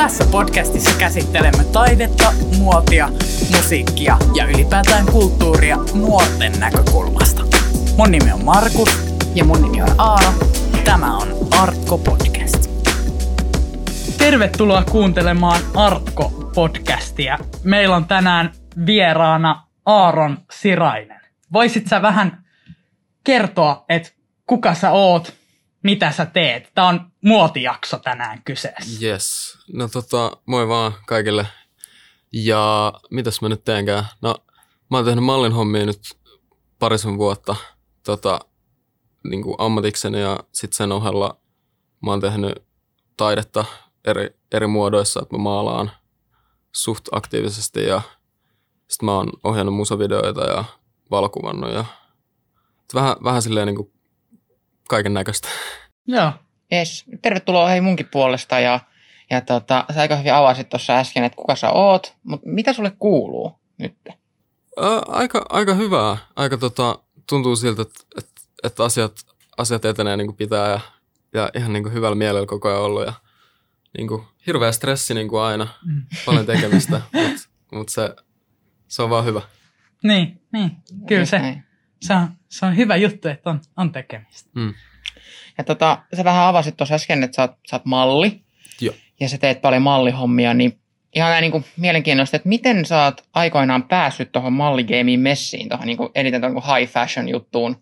Tässä podcastissa käsittelemme taidetta, muotia, musiikkia ja ylipäätään kulttuuria nuorten näkökulmasta. Mun nimi on Markus. Ja mun nimi on Aaro. Tämä on Artko Podcast. Tervetuloa kuuntelemaan Artko-podcastia. Meillä on tänään vieraana Aaron Sirainen. Voisit sä vähän kertoa, että kuka sä oot, mitä sä teet? Tämä on muotijakso tänään kyseessä. Yes. No tota, moi vaan kaikille. Ja mitäs mä nyt teenkään? No, mä oon tehnyt mallin hommia nyt parisen vuotta tota, niin kuin ammatikseni ja sitten sen ohella mä oon tehnyt taidetta eri, eri muodoissa, että mä maalaan suht aktiivisesti ja sitten mä oon ohjannut musavideoita ja valokuvannut ja vähän, vähän silleen niin kuin kaiken näköistä. Joo. Yes. Tervetuloa hei munkin puolesta ja, ja tota, sä aika hyvin avasit tuossa äsken, että kuka sä oot, mutta mitä sulle kuuluu nyt? Ä, aika, aika hyvää. Aika tota, tuntuu siltä, että, että, että asiat, asiat etenee niin kuin pitää ja, ja ihan niin kuin hyvällä mielellä koko ajan ollut ja niin kuin, hirveä stressi niin kuin aina, mm. paljon tekemistä, mutta mut se, se on vaan hyvä. Niin, niin. Kyllä se, se, on, se on hyvä juttu, että on, on tekemistä. Mm. Ja tota, sä vähän avasit tuossa äsken, että sä oot, sä oot malli. Joo. Ja sä teet paljon mallihommia, niin ihan näin niin kuin mielenkiintoista, että miten sä oot aikoinaan päässyt tuohon malligameen messiin, tuohon niin kuin eniten tuohon high fashion juttuun,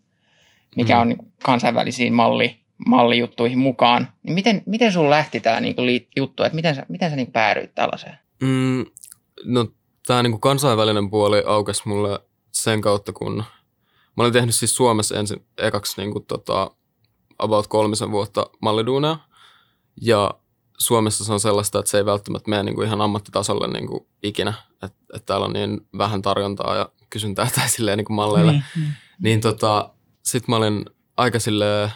mikä mm. on niin kuin kansainvälisiin malli, mallijuttuihin mukaan. Niin miten, miten sun lähti tämä niin kuin juttu, että miten sä, miten sä niin kuin päädyit tällaiseen? Mm, no tämä niin kuin kansainvälinen puoli aukesi mulle sen kautta, kun mä olin tehnyt siis Suomessa ensin ekaksi niin kuin, tota, about kolmisen vuotta malliduuneja. Ja Suomessa se on sellaista, että se ei välttämättä mene niin kuin ihan ammattitasolle niin kuin ikinä. Että et täällä on niin vähän tarjontaa ja kysyntää tai silleen niin kuin malleille. Niin, niin. Niin tota, sit mä olin aika silleen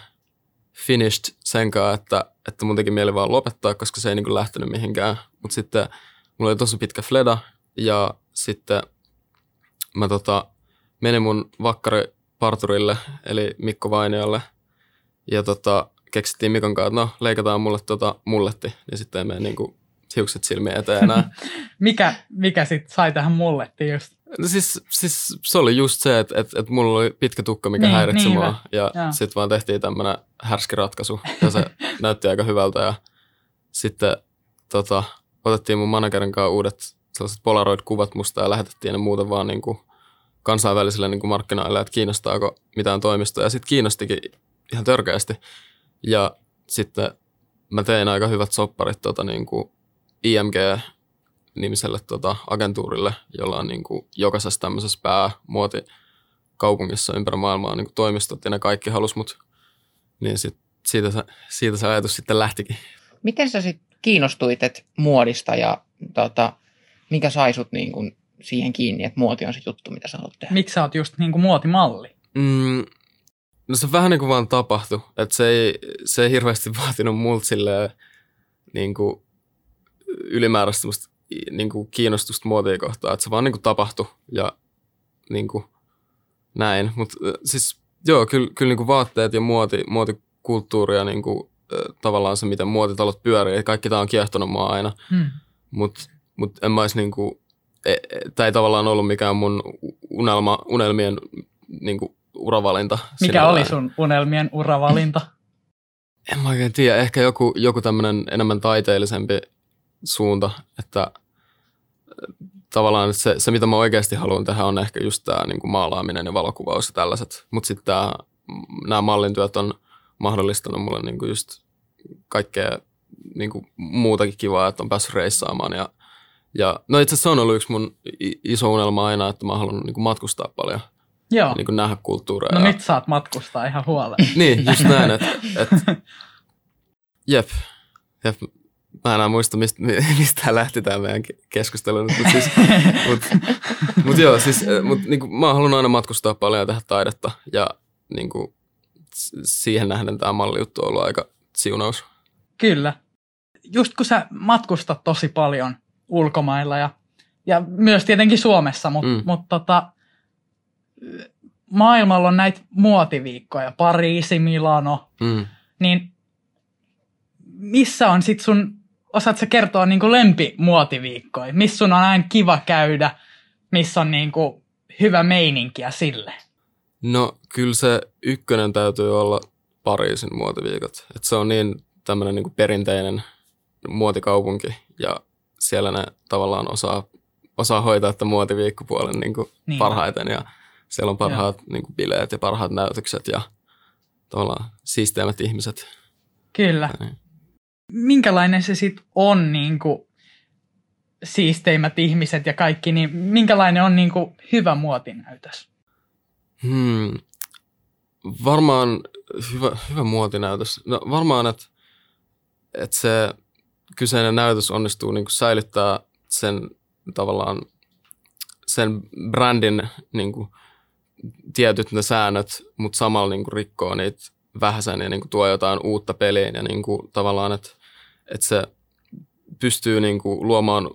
finished sen kanssa, että, että mun teki mieli vaan lopettaa, koska se ei niin kuin lähtenyt mihinkään. Mutta sitten mulla oli tosi pitkä fleda ja sitten mä tota, menin mun vakkariparturille, eli Mikko Vainiolle, ja tota, keksittiin Mikon kanssa, että no leikataan mulle tota mulletti, niin sitten ei mene niinku hiukset silmiä eteen enää. mikä mikä sitten sai tähän mullettiin just? No siis, siis se oli just se, että, että, että mulla oli pitkä tukka, mikä Niin, häiritsi niin mua. hyvä. Ja sitten vaan tehtiin tämmöinen härski ratkaisu. Ja se näytti aika hyvältä. Ja sitten tota, otettiin mun managerin kanssa uudet sellaiset Polaroid-kuvat musta ja lähetettiin ne muuten vaan niin kuin kansainvälisille niin kuin markkinoille, että kiinnostaako mitään toimistoa. Ja sitten kiinnostikin ihan törkeästi. Ja sitten mä tein aika hyvät sopparit tota, niin kuin IMG-nimiselle tota, agentuurille, jolla on niin kuin jokaisessa tämmöisessä päämuoti kaupungissa ympäri maailmaa niin kuin toimistot ja ne kaikki halus mut. Niin sit, siitä, se, siitä se ajatus sitten lähtikin. Miten sä sitten kiinnostuit et muodista ja tota, mikä sai sut niin kuin siihen kiinni, että muoti on se juttu, mitä sä haluat tehdä? Miksi sä oot just niinku muotimalli? Mm, no se vähän niin kuin vaan tapahtui. Että se ei, se ei hirveästi vaatinut multa silleen, niin kuin ylimääräistä niin kuin kiinnostusta muotia kohtaan. Että se vaan niin kuin tapahtui ja niin kuin näin. Mutta siis joo, kyllä, kyllä niin kuin vaatteet ja muoti, muotikulttuuri ja niin kuin, tavallaan se, miten muotitalot pyörii. Kaikki tämä on kiehtonut mua aina. Hmm. Mutta mut en mä olisi niinku, e- e- tämä ei tavallaan ollut mikään mun unelma, unelmien niinku uravalinta. Mikä sinällään. oli sun unelmien uravalinta? En mä oikein tiedä, ehkä joku, joku tämmöinen enemmän taiteellisempi suunta, että äh, tavallaan se, se, mitä mä oikeasti haluan tehdä, on ehkä just tämä niin maalaaminen ja valokuvaus ja tällaiset. Mutta sitten nämä mallintyöt on mahdollistanut mulle niin just kaikkea niin muutakin kivaa, että on päässyt reissaamaan. Ja, ja no itse asiassa se on ollut yksi mun iso unelma aina, että mä haluan niin matkustaa paljon, Joo. niin nähdä kulttuureja. No ja, nyt saat matkustaa ihan huolella. Niin, just näin, että et, jep, jep. Mä en enää muista, mistä, mistä lähti tämä meidän ke- keskustelu. Mutta siis, mut, mut joo, siis, eh, mut, niinku, mä haluan aina matkustaa paljon ja tehdä taidetta. Ja niinku, siihen nähden tämä mallijuttu on ollut aika siunaus. Kyllä. Just kun sä matkustat tosi paljon ulkomailla ja, ja myös tietenkin Suomessa, mutta Mm. mut tota, maailmalla on näitä muotiviikkoja, Pariisi, Milano, Mm. niin missä on sit sun osaatko kertoa niin kuin lempimuotiviikkoja? Missä sun on aina kiva käydä? Missä on niin kuin hyvä meininkiä sille? No kyllä se ykkönen täytyy olla Pariisin muotiviikot. Et se on niin tämmöinen niin perinteinen muotikaupunki ja siellä ne tavallaan osaa, osaa hoitaa että muotiviikkopuolen niin kuin niin. parhaiten ja siellä on parhaat niin kuin bileet ja parhaat näytökset ja tavallaan siisteimmät ihmiset. Kyllä. niin. Minkälainen se sitten on niin kuin siisteimmät ihmiset ja kaikki, niin minkälainen on niin kuin hyvä muotinäytös? Hmm. Varmaan hyvä, hyvä muotinäytös. No varmaan, että, että se kyseinen näytös onnistuu niin kuin säilyttää sen tavallaan sen brändin niin kuin, tietyt ne säännöt, mutta samalla niin kuin, rikkoo niitä vähäsen ja niin kuin, tuo jotain uutta peliin ja niin kuin, tavallaan, että, että se pystyy niin kuin, luomaan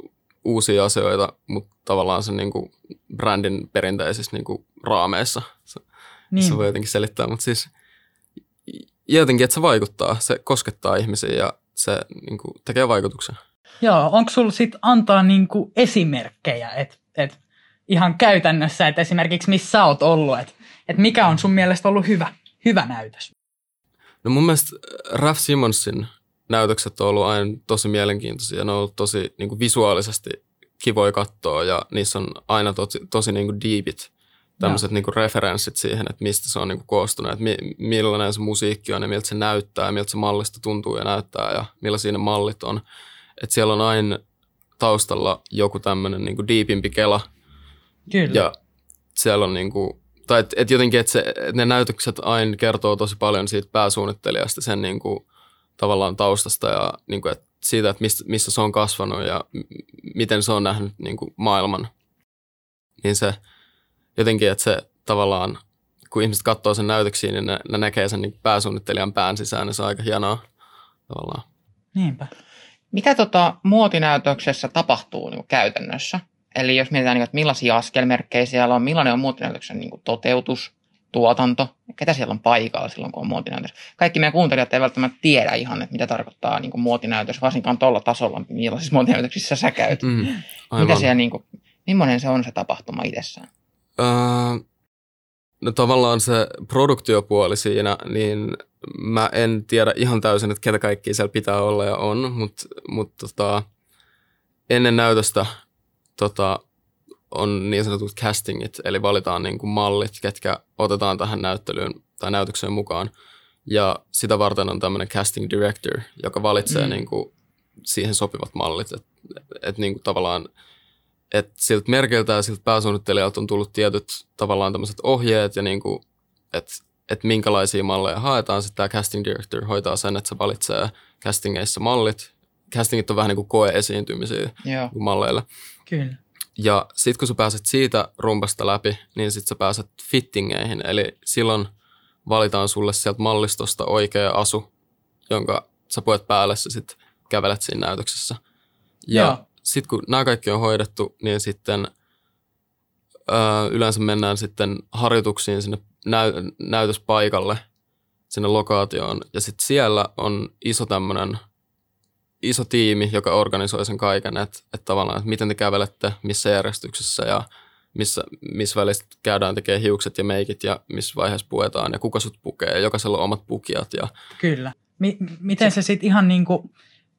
uusia asioita, mutta tavallaan sen niin kuin, brändin perinteisissä niin kuin, raameissa. Se, niin. se voi jotenkin selittää, mutta siis jotenkin, että se vaikuttaa, se koskettaa ihmisiä ja se niin kuin, tekee vaikutuksen. Joo, onko sulla sitten antaa niin kuin, esimerkkejä, että et ihan käytännössä, että esimerkiksi missä sä oot ollut, että et mikä on sun mielestä ollut hyvä, hyvä näytös? No mun mielestä Raf Simonsin näytökset on ollut aina tosi mielenkiintoisia. Ne on ollut tosi niin kuin visuaalisesti kivoja katsoa ja niissä on aina tosi, tosi niin kuin deepit tämmöiset niin referenssit siihen, että mistä se on niin kuin koostunut, että mi, millainen se musiikki on ja miltä se näyttää ja miltä se mallista tuntuu ja näyttää ja millaisia ne mallit on. Että siellä on aina taustalla joku tämmöinen niin kuin deepimpi kela. Kyllä. Ja siellä on niin kuin, tai että et jotenkin, että et ne näytökset aina kertoo tosi paljon siitä pääsuunnittelijasta, sen niin kuin, tavallaan taustasta ja niin kuin, että siitä, että mistä, missä se on kasvanut ja miten se on nähnyt niin kuin maailman. Niin se jotenkin, että se tavallaan, kun ihmiset katsoo sen näytöksiin, niin ne, ne näkee sen niin pääsuunnittelijan pään sisään, niin se on aika hienoa tavallaan. Niinpä. Mitä tota muotinäytöksessä tapahtuu niin käytännössä? Eli jos mietitään, niin, että millaisia askelmerkkejä siellä on, millainen on muotinäytöksen niin toteutus, tuotanto, ketä siellä on paikalla silloin, kun on muotinäytös. Kaikki meidän kuuntelijat eivät välttämättä tiedä ihan, että mitä tarkoittaa niin muotinäytös, varsinkaan tuolla tasolla, millaisissa muotinäytöksissä sä käyt. Mm, mitä siellä, niin kuin, millainen se on se tapahtuma itsessään? Öö, no tavallaan se produktiopuoli siinä, niin mä en tiedä ihan täysin, että ketä kaikki siellä pitää olla ja on, mutta mut tota, ennen näytöstä tota, on niin sanotut castingit, eli valitaan niin kuin mallit, ketkä otetaan tähän näyttelyyn tai näytökseen mukaan. Ja sitä varten on tämmöinen casting director, joka valitsee mm. niin kuin siihen sopivat mallit. Että et, niin kuin tavallaan – että siltä merkeiltä ja siltä pääsuunnittelijalta on tullut tietyt tavallaan tämmöiset ohjeet ja niin kuin, että että minkälaisia malleja haetaan. Sitten tämä casting director hoitaa sen, että se valitsee castingeissa mallit. Castingit on vähän niin kuin koe-esiintymisiä Joo. malleille. Kyllä. Ja sitten kun sä pääset siitä rumpasta läpi, niin sitten sä pääset fittingeihin. Eli silloin valitaan sulle sieltä mallistosta oikea asu, jonka sä puet päälle, sä sitten kävelet siinä näytöksessä. Ja Joo sitten kun nämä kaikki on hoidettu, niin sitten öö, yleensä mennään sitten harjoituksiin sinne näy- näytöspaikalle, sinne lokaatioon. Ja sitten siellä on iso tämmöinen iso tiimi, joka organisoi sen kaiken, että, että tavallaan, että miten te kävelette, missä järjestyksessä ja missä, missä välissä käydään tekemään hiukset ja meikit ja missä vaiheessa puetaan ja kuka sut pukee ja jokaisella on omat pukijat. Ja... Kyllä. Mi- miten se sitten ihan niin kuin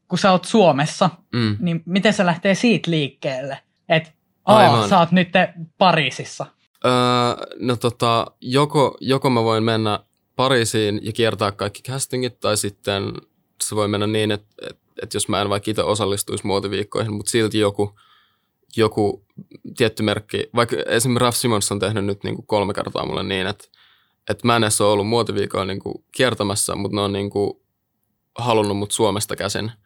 kun sä oot Suomessa, mm. niin miten se lähtee siitä liikkeelle? Että Aa, sä oot nyt Pariisissa. Öö, no tota, joko, joko mä voin mennä Pariisiin ja kiertää kaikki castingit, tai sitten se voi mennä niin, että, että, että jos mä en vaikka itse osallistuisi muotiviikkoihin, mutta silti joku, joku tietty merkki, vaikka esimerkiksi Raf Simons on tehnyt nyt niin kuin kolme kertaa mulle niin, että, että mä en edes ole ollut muotiviikoilla niin kuin kiertämässä, mutta ne on niin kuin halunnut mut Suomesta käsin –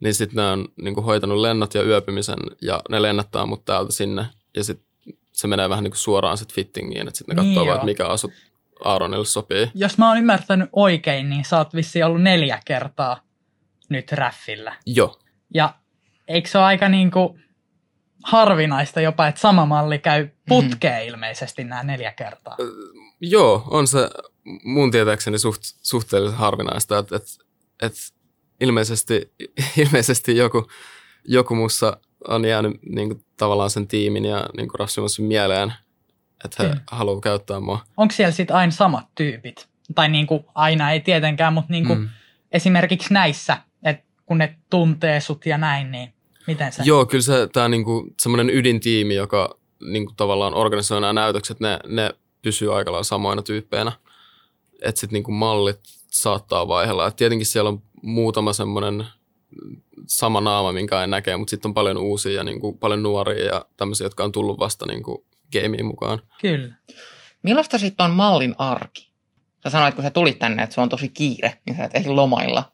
niin sitten ne on niin kuin hoitanut lennot ja yöpymisen ja ne lennättää mut täältä sinne ja sitten se menee vähän niin kuin suoraan sitten fittingiin, että sitten ne katsoo niin vaan, mikä asu Aaronille sopii. Jos mä oon ymmärtänyt oikein, niin sä oot vissiin ollut neljä kertaa nyt räffillä. Joo. Ja eikö se ole aika niin kuin harvinaista jopa, että sama malli käy putkeen mm. ilmeisesti nämä neljä kertaa? Öö, joo, on se mun tietääkseni suht, suhteellisen harvinaista, että, että, että ilmeisesti, ilmeisesti joku, joku mussa on jäänyt niin kuin, tavallaan sen tiimin ja niin kuin Rasmusin mieleen, että he Mm. haluaa käyttää mua. Onko siellä sitten aina samat tyypit? Tai niin kuin aina ei tietenkään, mutta niin kuin Mm. esimerkiksi näissä, että kun ne tuntee sut ja näin, niin miten se? Joo, kyllä se tämä niinku, semmoinen ydintiimi, joka niinku, tavallaan organisoi nämä näytökset, ne, ne pysyy aika lailla samoina tyyppeinä. Että sitten niinku, mallit saattaa vaihella. Et tietenkin siellä on muutama semmoinen sama naama, minkä ei näkee, mutta sitten on paljon uusia ja niinku, paljon nuoria ja tämmöisiä, jotka on tullut vasta niinku, gameen mukaan. Kyllä. Millaista sitten on mallin arki? Sä sanoit, kun sä tulit tänne, että se on tosi kiire, niin sä et ehdi lomailla.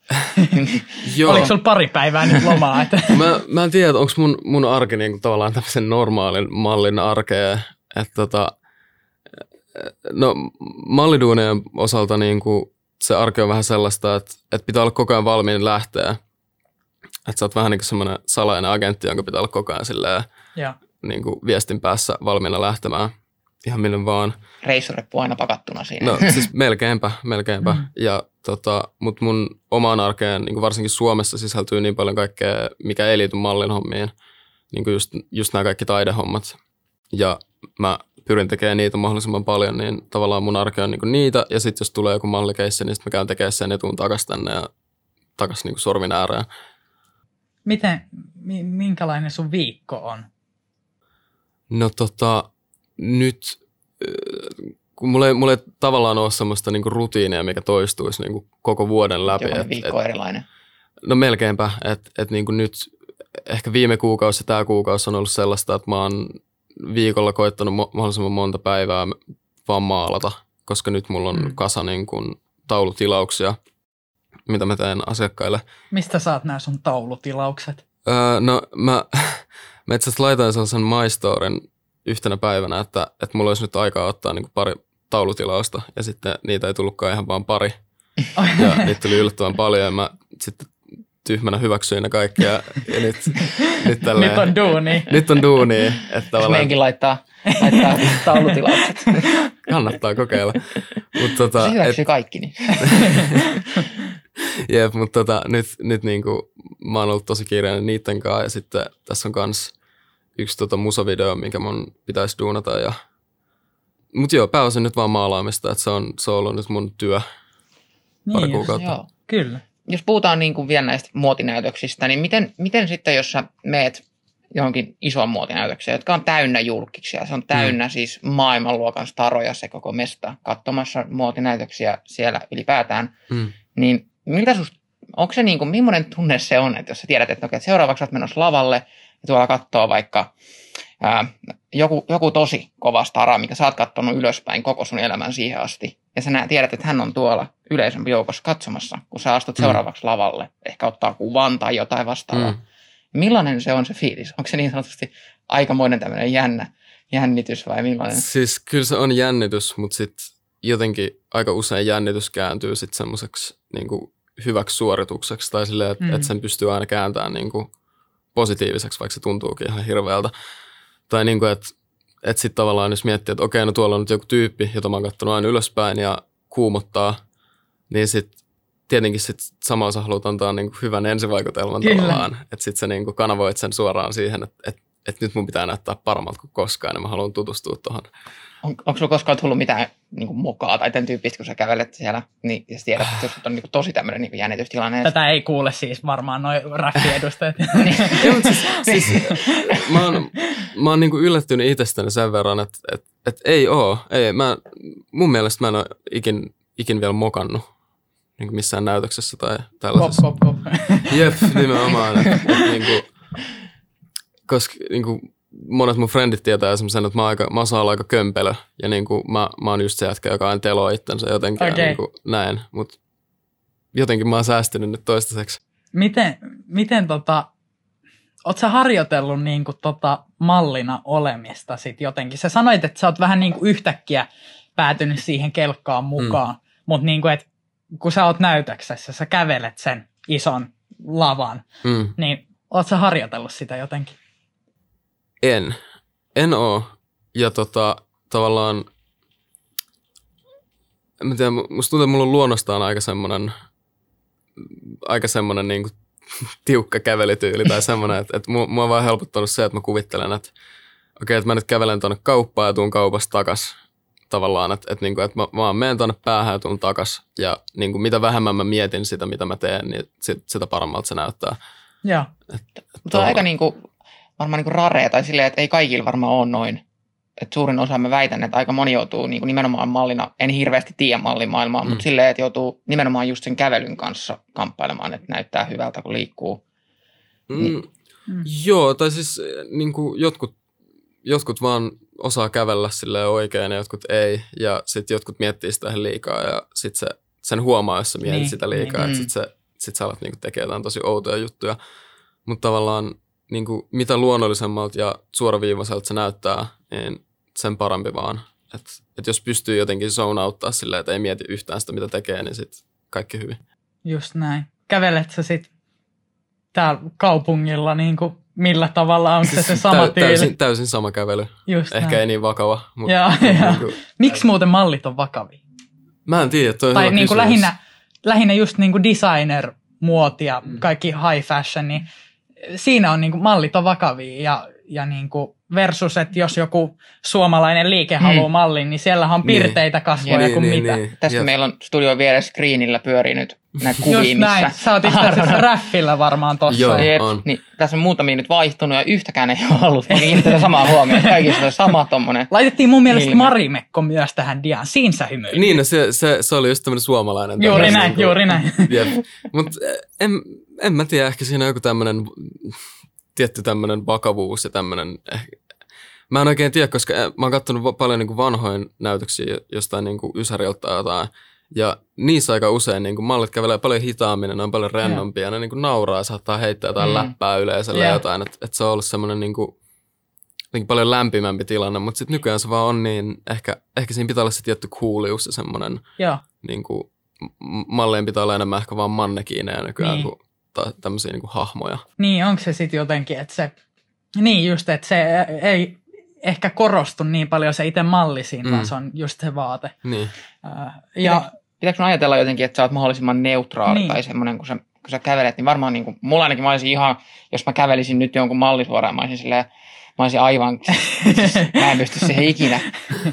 Joo. Oliko sulla pari päivää nyt lomaa? Että... mä, mä en tiedä, onko mun, mun arki niinku tavallaan tämmöisen normaalin mallin arkea. Että tota, no malliduunien osalta niinku se arki on vähän sellaista, että, että pitää olla koko ajan valmiin lähteä. Että sä oot vähän niin kuin semmoinen salainen agentti, jonka pitää olla koko ajan silleen, Joo. niin kuin viestin päässä valmiina lähtemään ihan minne vaan. Reissureppu aina pakattuna siinä. No siis melkeinpä, melkeinpä. Mm. Ja tota, mutta mun omaan arkeen, niin kuin varsinkin Suomessa sisältyy niin paljon kaikkea, mikä ei liity mallin hommiin. Niin kuin just, just nämä kaikki taidehommat. Ja mä pyrin tekemään niitä mahdollisimman paljon, niin tavallaan mun arke on niin kuin niitä. Ja sitten jos tulee joku mallikeissi, niin sitten mä käyn tekemään sen ja tuun takas tänne ja takas niin kuin sormin ääreen. Miten, mi, minkälainen sun viikko on? No tota, nyt, äh, kun mulla ei, mulla ei tavallaan ole semmoista niinku rutiinia, mikä toistuisi niinku koko vuoden läpi. Jokainen Et- viikko on erilainen. No melkeinpä, että et niinku nyt ehkä viime kuukausi ja tämä kuukausi on ollut sellaista, että mä oon viikolla koittanut mo- mahdollisimman monta päivää vaan maalata, koska nyt mulla on Mm. kasa niin kuin taulutilauksia, mitä mä teen asiakkaille. Mistä saat nämä sun taulutilaukset? Öö, no mä, mä itse asiassa laitoin sellaisen MyStoren yhtenä päivänä, että, että mulla olisi nyt aikaa ottaa niin kuin pari taulutilausta ja sitten niitä ei tullutkaan ihan vaan pari ja niitä tuli yllättävän paljon ja mä sitten tyhmänä hyväksyin ne kaikki ja, ja nyt, nyt, tälleen, Nyt on duuni. nyt on duuni, että meidänkin laittaa, laittaa taulutilaukset. kannattaa kokeilla. Mutta tota, Se et, hyväksyy kaikki. Niin. jep, mut tota, nyt, nyt niinku, mä oon ollut tosi kiireinen niitten kanssa ja sitten tässä on kans yksi tota musavideo, minkä mun pitäisi duunata ja Mut joo, pääosin nyt vaan maalaamista, että se on, se on ollut nyt mun työ pari Niin, kuukautta. Joo. Kyllä. Jos puhutaan niin kuin vielä näistä muotinäytöksistä, niin miten, miten sitten, jos sä meet johonkin isoon muotinäytökseen, jotka on täynnä julkiksia, se on täynnä mm. siis maailmanluokan staroja se koko mesta, katsomassa muotinäytöksiä siellä ylipäätään, Mm. niin miltä sus, onko se niin kuin, millainen tunne se on, että jos sä tiedät, että, okei, että seuraavaksi olet menossa lavalle ja tuolla katsoo vaikka ää, joku, joku tosi kova stara, mikä sä oot kattonut ylöspäin koko sun elämän siihen asti, ja sä nä- tiedät, että hän on tuolla yleisön joukossa katsomassa, kun sä astut Mm. seuraavaksi lavalle, ehkä ottaa kuvan tai jotain vastaavaa. Mm. Millainen se on se fiilis? Onko se niin sanotusti aikamoinen tämmöinen jännä jännitys vai millainen? Siis kyllä se on jännitys, mutta sitten jotenkin aika usein jännitys kääntyy sitten semmoiseksi niinku hyväksi suoritukseksi tai silleen, että Mm. et sen pystyy aina kääntämään niinku positiiviseksi, vaikka se tuntuukin ihan hirveältä. Tai niinku, että et sitten tavallaan jos miettii, että okei, no tuolla on nyt joku tyyppi, jota mä oon kattonut aina ylöspäin ja kuumottaa, niin sitten tietenkin sit samalla sä haluat antaa niinku hyvän ensivaikutelman Kyllä. tavallaan. Että sitten sä niinku kanavoit sen suoraan siihen, että et, et nyt mun pitää näyttää paremmalta kuin koskaan ja mä haluan tutustua tuohon On, onko sulla koskaan tullut mitään niin kuin mokaa tai tämän tyyppistä, kun sä kävelet siellä, niin ja sä tiedät, että jos on niin kuin tosi tämmöinen niin kuin jännitystilanne. että- Tätä ei kuule siis varmaan noin räffiedustajat. Joo, mutta siis, siis, mä oon, mä oon niinku yllättynyt itsestäni sen verran, että et, et ei oo. Ei, mä, mun mielestä mä en ole ikin, ikin vielä mokannut niinku missään näytöksessä tai Pop, tällaisessa. pop, pop. Jep, nimenomaan. Et, et niinku, koska niinku, monet mun frendit tietää semmoisen, että mä, aika, mä osaan olla aika kömpelö. Ja niinku, mä, mä oon just se jätkä, joka aina teloo itsensä jotenkin. Okei. Ja niinku, näin. Mutta jotenkin mä oon säästynyt nyt toistaiseksi. Miten, miten tota, oot sä harjoitellut niinku tota mallina olemista sit jotenkin? Sä sanoit, että sä oot vähän niinku yhtäkkiä päätynyt siihen kelkkaan mukaan, mm. mutta niinku, et kun sä oot näytöksessä, sä kävelet sen ison lavan, Mm. niin oot sä harjoitellut sitä jotenkin? En. En oo. Ja tota, tavallaan, en mä tiedä, musta tuntuu, että mulla on luonnostaan aika semmoinen aika semmoinen niin kuin, tiukka kävelytyyli tai semmoinen, että, että mua, mua on vaan helpottanut se, että mä kuvittelen, että okei, että mä nyt kävelen tuonne kauppaan ja tuun kaupasta takas tavallaan, että, että, niin kuin, että mä, mä vaan menen tuonne päähän ja tuun takas ja niin kuin, mitä vähemmän mä mietin sitä, mitä mä teen, niin sit, sitä paremmalta se näyttää. Joo. Mutta on aika niinku, varmaan niinku rarea tai silleen, että ei kaikilla varmaan ole noin. Et suurin osa mä väitän, että aika moni joutuu niinku nimenomaan mallina, en hirveästi tiedä mallimaailmaa, mm. mutta silleen, että joutuu nimenomaan just sen kävelyn kanssa kamppailemaan, että näyttää hyvältä, kun liikkuu. Mm, Joo, tai siis niin kuin jotkut, jotkut vaan osaa kävellä sille oikein ja jotkut ei. Ja sitten jotkut miettii sitä liikaa ja sitten se, sen huomaa, jos sä mietit Niin, sitä liikaa. niin. Että sitten sit sä alat niin tekemään jotain tosi outoja juttuja. Mutta tavallaan niin kuin, mitä luonnollisemmalta ja suoraviivaiselta se näyttää, niin sen parempi vaan. Että et jos pystyy jotenkin zone auttaa silleen, että ei mieti yhtään sitä, mitä tekee, niin sitten kaikki hyvin. Just näin. Kävelet sä sit täällä kaupungilla niin kuin millä tavalla, onko se se sama tyyli? täysin, täysin sama kävely. Just Ehkä näin. ei niin vakava. Mutta Joo, joo. Miksi muuten mallit on vakavia? Mä en tiedä, toi on Tai niin kuin lähinnä, lähinnä just niin kuin designer-muoti ja kaikki high fashion, niin siinä on niin kuin mallit on vakavia ja, ja niin kuin versus, että jos joku suomalainen liike Mm. haluaa mallin, niin siellä on pirteitä kasvoja Niin, kuin niin, mitä. niin. Tästä Jep. meillä on studion vieressä screenillä pyörii nyt näitä kuvia, Just missä... näin. Sä oot itse asiassa räffillä varmaan tossa. Joo. Jep, on. niin, tässä on muutamia nyt vaihtunut ja yhtäkään ei ole ollut. Mä samaa huomioon. Kaikissa on sama tommonen. Laitettiin mun mielestä Ilme. Marimekko myös tähän diaan. Siinä sä hymyilit. Niin, no se, se, se oli just tämmöinen suomalainen. Juuri näin, niinku- juuri näin. Mutta en, en mä tiedä, ehkä siinä on joku tämmöinen tietty tämmöinen vakavuus ja tämmöinen, eh, mä en oikein tiedä, koska eh, mä oon kattonut va- paljon niin vanhoin näytöksiä jostain niin Ysäriltä tai jotain, ja niissä aika usein niin mallit kävelee paljon hitaammin, ne on paljon rennompia, ja ne niin nauraa ja saattaa heittää jotain Mm. läppää yleisölle ja jotain, että et se on ollut semmoinen niin kuin, jotenkin paljon lämpimämpi tilanne, mutta sitten nykyään se vaan on niin, ehkä, ehkä siinä pitää olla se tietty kuulius ja semmoinen Joo. niin kuin, mallien pitää olla enemmän ehkä vaan mannekiineja nykyään Niin. niin. kuin ta- tämmöisiä niin kuin hahmoja. Niin, onko se sitten jotenkin, että se, niin just, että se ei ehkä korostu niin paljon se itse malli siinä, mm. vaan se on just se vaate. Niin. Ja Pitääkö sun ajatella jotenkin, että sä oot mahdollisimman neutraali Niin. tai semmoinen, kun sä, kun sä kävelet, niin varmaan niin kuin, mulla ainakin mä olisin ihan, jos mä kävelisin nyt jonkun mallisuoraan, mä olisin silleen, mä olisin aivan, siis, mä en pysty siihen ikinä.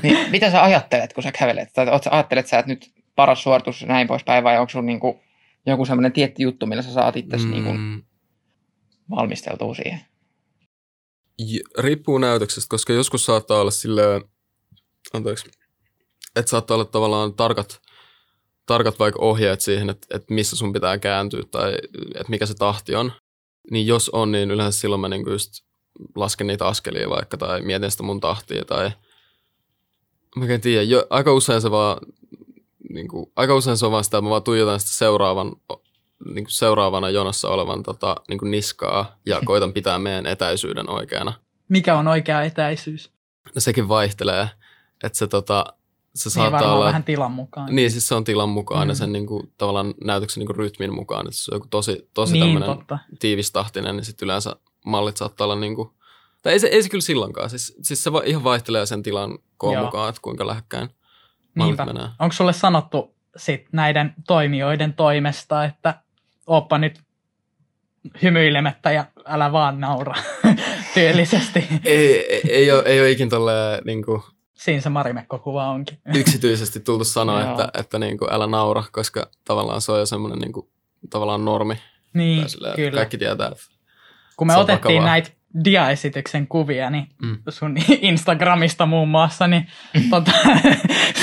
Niin, mitä sä ajattelet, kun sä kävelet? Tai oot, sä- ajattelet sä, että nyt paras suoritus ja näin poispäin, vai onko sun niin kuin, joku semmoinen tietty juttu, millä sä saat itse mm. niin kuin, valmisteltua siihen? riippuu näytöksestä, koska joskus saattaa olla silleen, anteeksi, että saattaa olla tavallaan tarkat, tarkat vaikka ohjeet siihen, että, että missä sun pitää kääntyä tai että mikä se tahti on. Niin jos on, niin yleensä silloin mä niinku just lasken niitä askelia vaikka tai mietin sitä mun tahtia tai mä en tiedä, jo, aika usein se vaan niin kuin, aika usein se on vaan sitä, että mä vaan tuijotan sitä seuraavan, niin kuin seuraavana jonossa olevan tota, niin kuin niskaa ja koitan pitää meidän etäisyyden oikeana. mikä on oikea etäisyys? No sekin vaihtelee, että se, tota, se Niin saattaa varmaan olla... vähän tilan mukaan. Niin, siis se on tilan mukaan Mm. ja sen niin kuin, tavallaan näytöksen niin kuin, rytmin mukaan. Että se on joku tosi, tosi niin tämmöinen totta. tiivistahtinen, niin sitten yleensä mallit saattaa olla niin kuin, tai ei se, ei se kyllä silloinkaan. Siis, siis se ihan vaihtelee sen tilan koon Joo. mukaan, että kuinka lähekkäin mallit Niinpä. menee. Onko sulle sanottu sit näiden toimijoiden toimesta, että oppa nyt hymyilemättä ja älä vaan naura tyylisesti. Ei, ei, ei, ole, ei ole ikin tolleen niin kuin, Siinä se Marimekko-kuva onkin. yksityisesti tultu sanoa, Joo. että, että niin kuin, älä naura, koska tavallaan se on jo semmoinen niin kuin, tavallaan normi. Niin, Tai silleen, kyllä. Kaikki tietää, että Kun me otettiin vakavaa. näitä diaesityksen kuvia, niin Mm. sun Instagramista muun muassa, niin tota,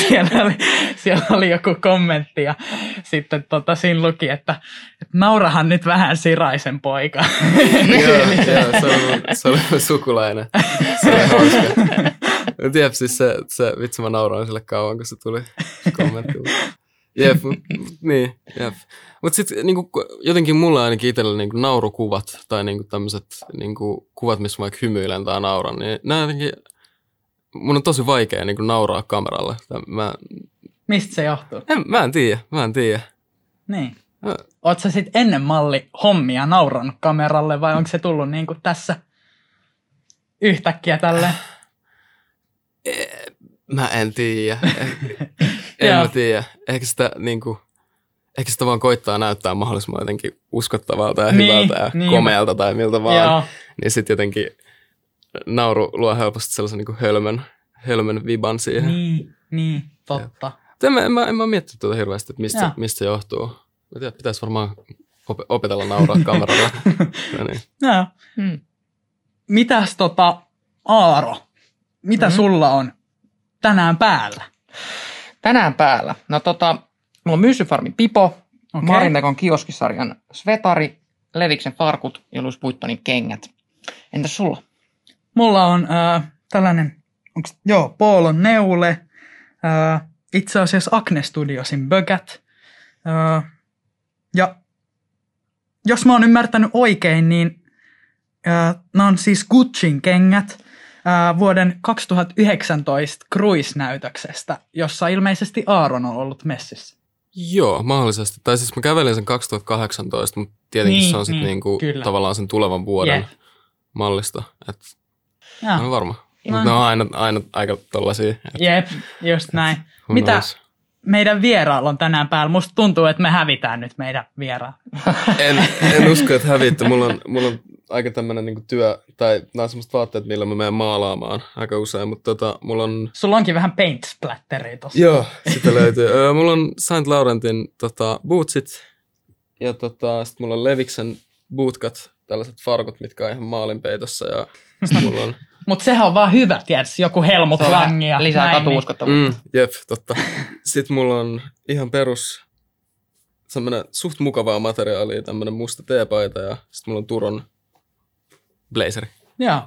siellä, oli, siellä oli joku kommentti ja sitten tota, siinä luki, että, että naurahan nyt vähän Siraisen poika. joo, joo, se, oli, se oli sukulainen. Se oli hauska. Tiedät, siis se, se vitsi mä nauroin sille kauan, kun se tuli kommentti. Jep, niin, jep. Mutta sitten niinku, jotenkin mulla ainakin itsellä niinku, naurukuvat tai niinku, tämmöiset niinku, kuvat, missä vaikka hymyilen tai nauran, niin nämä jotenkin, mun on tosi vaikea niinku, nauraa kameralle. Mä, Mistä se johtuu? en, mä en tiedä, mä en tiedä. Niin. Mä, Oot sä sit ennen malli hommia naurannut kameralle vai onko se tullut niinku tässä yhtäkkiä tälle? Mä en tiedä. en Joo. mä tiedä. Ehkä sitä niinku, ehkä sitä vaan koittaa näyttää mahdollisimman jotenkin uskottavalta ja Niin, hyvältä ja niin. komealta tai miltä vaan. Joo. Niin sitten jotenkin nauru luo helposti sellaisen niin hölmön, hölmön viban siihen. Niin, niin, totta. En mä, en, mä, en mä miettinyt tuota hirveästi, että mistä, Joo. mistä se johtuu. Mä tiedän, pitäisi varmaan op- opetella nauraa kameralla. no niin. Joo. Hmm. Mitäs tota, Aaro, mitä Mhm. sulla on tänään päällä? Tänään päällä. No tota, mulla on Myssyfarmi Pipo, okay. Marintekon kioskisarjan Svetari, Leviksen farkut ja Louis Vuittonin kengät. Entäs sulla? Mulla on äh, tällainen, onks, joo, Poolon neule, äh, itse asiassa Acne Studiosin bögät. Äh, ja jos mä oon ymmärtänyt oikein, niin äh, nämä on siis Gucciin kengät äh, vuoden 2019 Cruise-näytöksestä, jossa ilmeisesti Aaron on ollut messissä. Joo, mahdollisesti. Tai siis mä kävelin sen 2018, mutta tietenkin Niin, se on sitten niin, niinku, kyllä. tavallaan sen tulevan vuoden Jep. mallista. Et, Ja, mä en varma. Mutta ne on aina, aina aika tollasia. Et, jep, just näin. who Mitä knows? meidän vieraalla on tänään päällä? Musta tuntuu, että me hävitään nyt meidän vieraan. En, en usko, että hävitte. Mulla on, mulla on aika tämmönen niinku työ, tai nämä on semmoista vaatteet, millä mä menen maalaamaan aika usein, mutta tota, mulla on Sulla onkin vähän paint splatteria tossa. Joo, sitä löytyy. Mulla on Saint Laurentin tota, bootsit ja tota, sit mulla on Leviksen bootkat, tällaiset farkut, mitkä on ihan maalinpeitossa ja sit mulla on, Mutta sehän on vaan hyvä, tiedätkö, joku Helmut Langi ja lisää näin, niin- katuuskottavuutta. mm, jep, totta. Sitten mulla on ihan perus semmoinen suht mukavaa materiaalia, tämmönen musta teepaita ja sitten mulla on Turon blazeri. Niin, joo.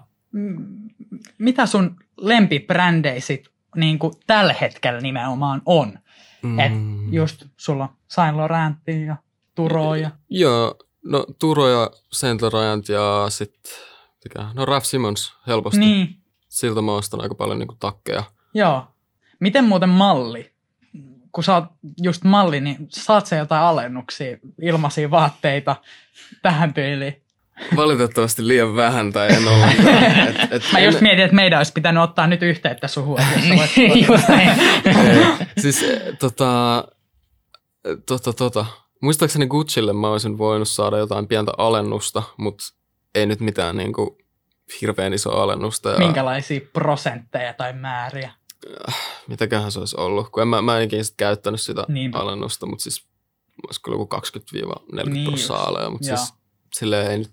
Mitä sun lempibrändeisit niin kuin tällä hetkellä nimenomaan on? Mm. Et just sulla on Saint Laurentia ja Turo ja... Joo, no Turo ja Saint Laurent ja sitten, no Raf Simons helposti. Niin, Siltä mä ostan aika paljon niinku takkeja. joo. Miten muuten malli? Kun sä oot just malli, niin saat sä jotain alennuksia, ilmaisia vaatteita tähän tyyliin? Valitettavasti liian vähän tai en ollenkaan. Et, et Mä en, just mietin, että meidän olisi pitänyt ottaa nyt yhteyttä suhun. Niin, Just näin. siis tota, tota, tota. Muistaakseni Gucciille mä olisin voinut saada jotain pientä alennusta, mutta ei nyt mitään niinku hirveän isoa alennusta. Ja Minkälaisia prosentteja tai määriä? Mitäköhän se olisi ollut, kun en mä, mä en ikinä sit käyttänyt sitä Niinpä. alennusta, mutta siis olisiko joku 20-40 Niin prosenttia mutta joo. siis silleen ei nyt,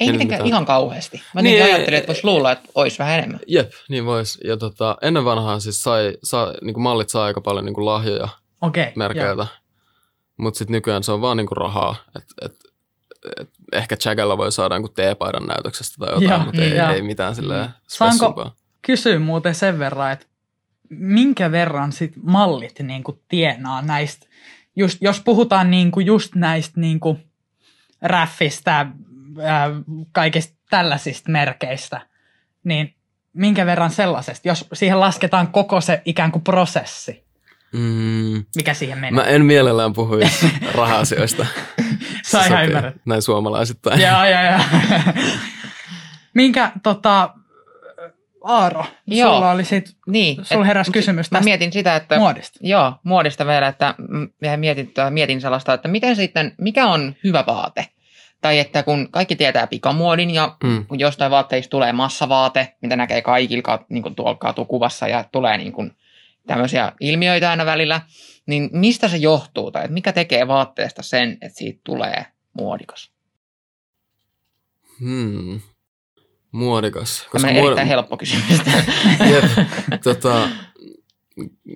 Ei En mitenkään mitään. ihan kauheasti. Mä Niin, niin, ei- ajattelin, että voisi luulla, että olisi vähän enemmän. jep, niin vois. Ja tota, ennen vanhaa siis sai, sai niinku mallit saa aika paljon niinku lahjoja Okei. joo. merkeiltä. Mutta sitten nykyään se on vaan niinku rahaa. Et, et, et ehkä Jagalla voi saada jonkun teepaidan näytöksestä tai jotain, Joo, mutta ei, ei mitään silleen Saanko- spessumpaa. Kysyy muuten sen verran, että minkä verran sit mallit niin kuin tienaa näistä, just, jos puhutaan niin kuin just näistä niin kuin räffistä, ää, kaikista tällaisista merkeistä, niin minkä verran sellaisesta, jos siihen lasketaan koko se ikään kuin prosessi, Mm, mikä siihen menee. mä en mielellään puhuisi raha-asioista. Sä ihan ymmärrät. Näin suomalaisittain. Joo, joo, joo. Minkä, tota, Aaro, Joo. sulla oli sit, Niin. sulla et- heräsi kysymys Mä tästä mietin sitä, että... muodista. Joo, muodista vielä, että mietin, mietin sellaista, että miten sitten, mikä on hyvä vaate? Tai että kun kaikki tietää pikamuodin ja Mm. kun jostain vaatteista tulee massavaate, mitä näkee kaikilla niin kuin tuolla katukuvassa ja tulee niin kuin tämmöisiä ilmiöitä aina välillä, niin mistä se johtuu tai että mikä tekee vaatteesta sen, että siitä tulee muodikas? Hmm. Muodikas. Tämmöinen erittäin helppo kysymys. Jep, tota,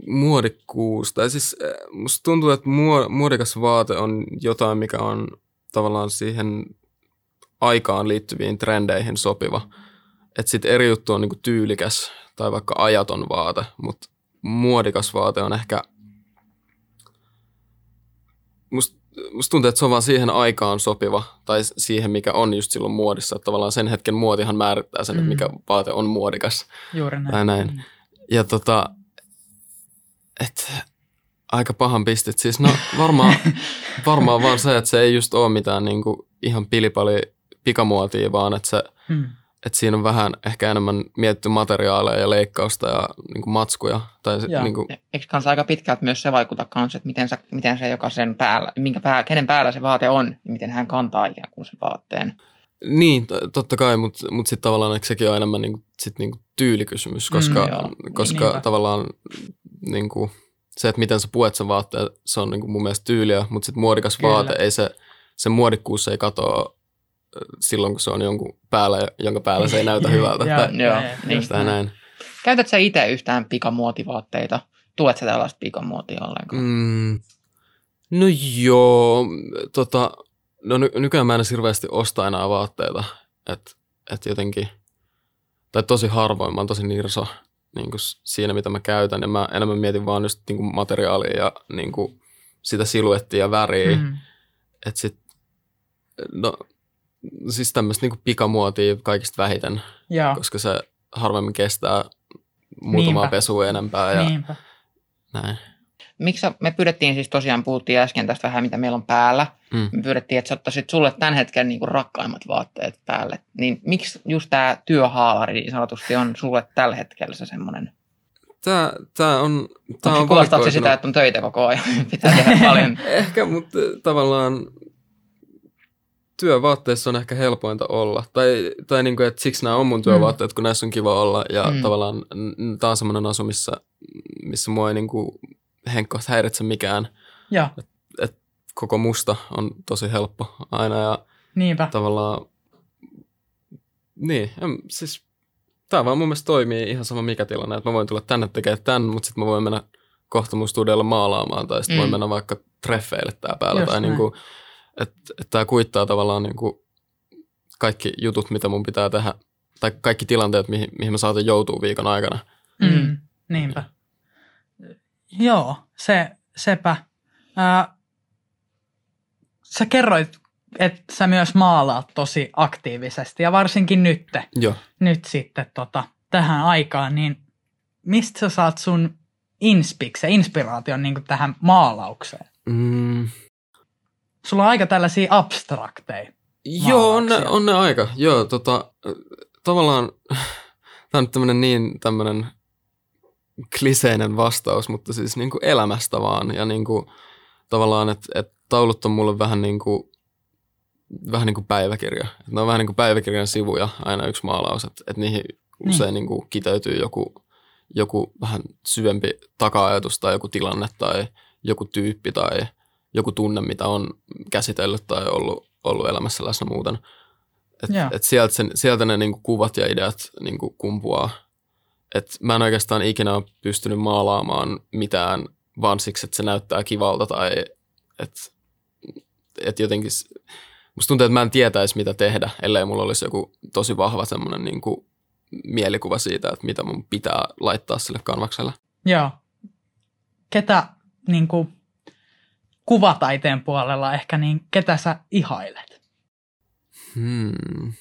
muodikkuus. Tai siis äh, musta tuntuu, että muo- muodikas vaate on jotain, mikä on tavallaan siihen aikaan liittyviin trendeihin sopiva. Että sitten eri juttu on niinku tyylikäs tai vaikka ajaton vaate, mutta muodikas vaate on ehkä... Musta musta tuntuu, että se on vaan siihen aikaan sopiva, tai siihen, mikä on just silloin muodissa. Että tavallaan sen hetken muotihan määrittää sen, Mm. että mikä vaate on muodikas. Juuri näin. Tai näin. Ja tota, et, aika pahan pistit. Siis no varmaan, varmaan vaan se, että se ei just ole mitään niinku ihan pilipali pikamuotia, vaan että se, Hmm. että siinä on vähän ehkä enemmän mietitty materiaaleja ja leikkausta ja niin kuin matskuja. Tai se, niin kuin, Eikö kanssa aika pitkälti myös se vaikuta kanssa, että miten, sä, miten se jokaisen päällä, minkä pää, kenen päällä se vaate on, ja miten hän kantaa ikään kuin sen vaatteen. niin, totta kai, mutta mut sitten tavallaan että sekin on enemmän niin kuin, sit niin kuin tyylikysymys, koska, Mm, joo. koska Niinpä. tavallaan niin kuin, se, että miten sä puet sen vaatteen, se on niin kuin mun mielestä tyyliä, mutta sitten muodikas Kyllä. vaate, ei se, se muodikkuus ei katoa silloin, kun se on jonkun päällä, jonka päällä se ei näytä hyvältä. Joo, tai, Joo, niin. just tai näin. Käytät sä itse yhtään pikamuotivaatteita? Tuet sä tällaista pikamuotia ollenkaan? Mm, no joo, tota, no ny- nykyään mä en hirveästi osta enää vaatteita, että et jotenkin, tai tosi harvoin, mä oon tosi nirso niin kuin siinä, mitä mä käytän, ja mä enemmän mietin vaan just niin kuin materiaalia ja niin kuin sitä siluettia ja väriä, mm. Että sit, no siis tämmöistä niin pikamuotia kaikista vähiten, Joo, koska se harvemmin kestää muutamaa Niinpä. pesua enempää ja niinpä. näin. Miksi me pyydettiin siis tosiaan, puhuttiin äsken tästä vähän, mitä meillä on päällä. Mm. Me pyydettiin, että sä ottaisit sulle tämän hetken niin kuin rakkaimmat vaatteet päälle. Niin miksi just tämä työhaalari niin sanotusti on sulle tällä hetkellä se semmoinen? Tää, tää on, Onko on kuulostaako se sitä, että on töitä koko ajan? Pitää tehdä paljon. Ehkä, mutta tavallaan työvaatteissa on ehkä helpointa olla. Tai, tai niin kuin, että siksi nämä on mun työvaatteet, kun näissä on kiva olla. Ja Mm. mm. tavallaan tää on semmoinen asu, missä, missä mua ei niin kuin henkkohta häiritse mikään. Joo, Koko musta on tosi helppo aina ja niinpä. tavallaan, niin, en, siis tämä vaan mun mielestä toimii ihan sama mikä tilanne, että mä voin tulla tänne tekemään tän, mutta sitten mä voin mennä kohta mun studiolle maalaamaan tai sitten mm. Voin mennä vaikka treffeille tää päällä Just tai näin. niinku, että et tää kuittaa tavallaan niinku kaikki jutut, mitä mun pitää tehdä tai kaikki tilanteet, mihin, mihin mä saatan joutua viikon aikana. Mm. Mm. Niinpä. Joo, se, sepä. Ää, sä kerroit, että sä myös maalaat tosi aktiivisesti ja varsinkin nyt, Joo. nyt sitten tota, tähän aikaan, niin mistä sä saat sun inspiksen, inspiraation niin tähän maalaukseen? Mm, Sulla on aika tällaisia abstrakteja. Joo, on ne, on ne aika. Joo, tota, tavallaan, tämä on nyt tämmöinen niin tämmöinen kliseinen vastaus, mutta siis niin kuin elämästä vaan. Ja niin kuin, tavallaan, että et taulut on mulle vähän niin kuin, vähän niin kuin päiväkirja. Et ne on vähän niin kuin päiväkirjan sivuja, aina yksi maalaus, että et niihin usein niin kuin kiteytyy joku, joku vähän syvempi taka-ajatus tai joku tilanne tai joku tyyppi tai joku tunne, mitä on käsitellyt tai ollut, ollut elämässä läsnä muuten. Et, Joo. et sieltä, sen, sieltä ne niinku kuvat ja ideat niinku kumpuaa. Et mä en oikeastaan ikinä ole pystynyt maalaamaan mitään vaan siksi, että se näyttää kivalta tai että et jotenkin... Musta tuntuu, että mä en tietäisi, mitä tehdä, ellei mulla olisi joku tosi vahva semmoinen niinku mielikuva siitä, että mitä mun pitää laittaa sille kanvakselle. Joo. Ketä niin kuin, kuvataiteen puolella ehkä, niin ketä sä ihailet? Hmm.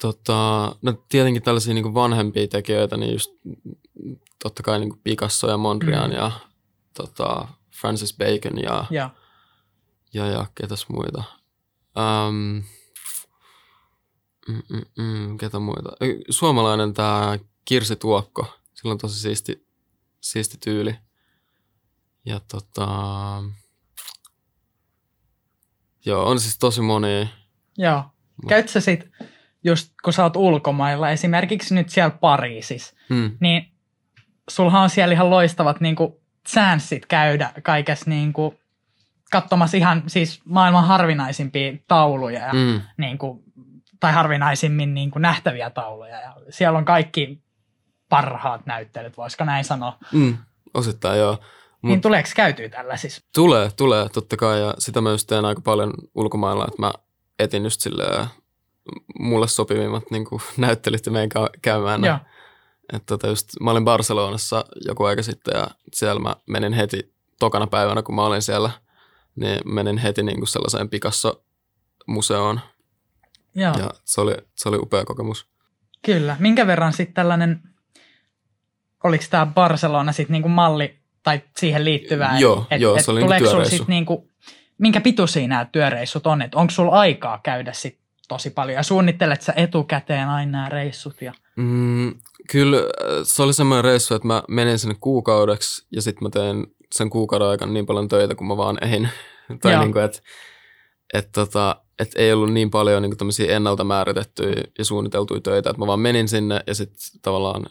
Tota, no tietenkin tällaisia niin vanhempia tekijöitä, niin just totta kai niin Picasso ja Mondrian Mm. ja tota, Francis Bacon ja, Joo. ja, ja ketäs muita. Um, mm, mm, mm, ketä muita? Suomalainen tämä Kirsi Tuokko, sillä on tosi siisti, siisti tyyli. Ja tota, joo, on siis tosi moni. Joo. Käyt sä sit, just kun sä oot ulkomailla, esimerkiksi nyt siellä Pariisissa, Hmm. niin sulhan on siellä ihan loistavat niinku chanssit käydä kaikessa niinku katsomassa ihan siis maailman harvinaisimpia tauluja ja Mm. niinku, tai harvinaisimmin niinku nähtäviä tauluja. Ja siellä on kaikki parhaat näyttelyt, voisiko näin sanoa. Mm, osittain joo. Niin Mut tuleeko käytyä tällaisissa? tulee, tulee totta kai ja sitä mä just teen aika paljon ulkomailla, että mä etin just silleen mulle sopivimmat niin kuin, näyttelyt ja menen kä- käymään. ne. Joo. Et, tota just, mä olin Barcelonassa joku aika sitten ja siellä mä menin heti tokana päivänä, kun mä olin siellä, niin menin heti niin kuin sellaiseen Picasso-museoon Joo. ja se oli, se oli upea kokemus. Kyllä. Minkä verran sitten tällainen, oliko tämä Barcelona sitten niinku malli tai siihen liittyvää? Joo, joo, se oli niinku tuleeko työreissu. sit niinku, minkä pituisia nämä työreissut on? Onko sulla aikaa käydä sit tosi paljon. Ja suunnittelet sä etukäteen aina nämä reissut? Ja... Mm, kyllä äh, se oli semmoinen reissu, että mä menin sinne kuukaudeksi ja sitten mä tein sen kuukauden aikana niin paljon töitä, kuin mä vaan ehin. tai Joo. niin kuin, että et tota, et ei ollut niin paljon niin tämmöisiä ennalta määritettyjä ja suunniteltuja töitä, että mä vaan menin sinne ja sitten tavallaan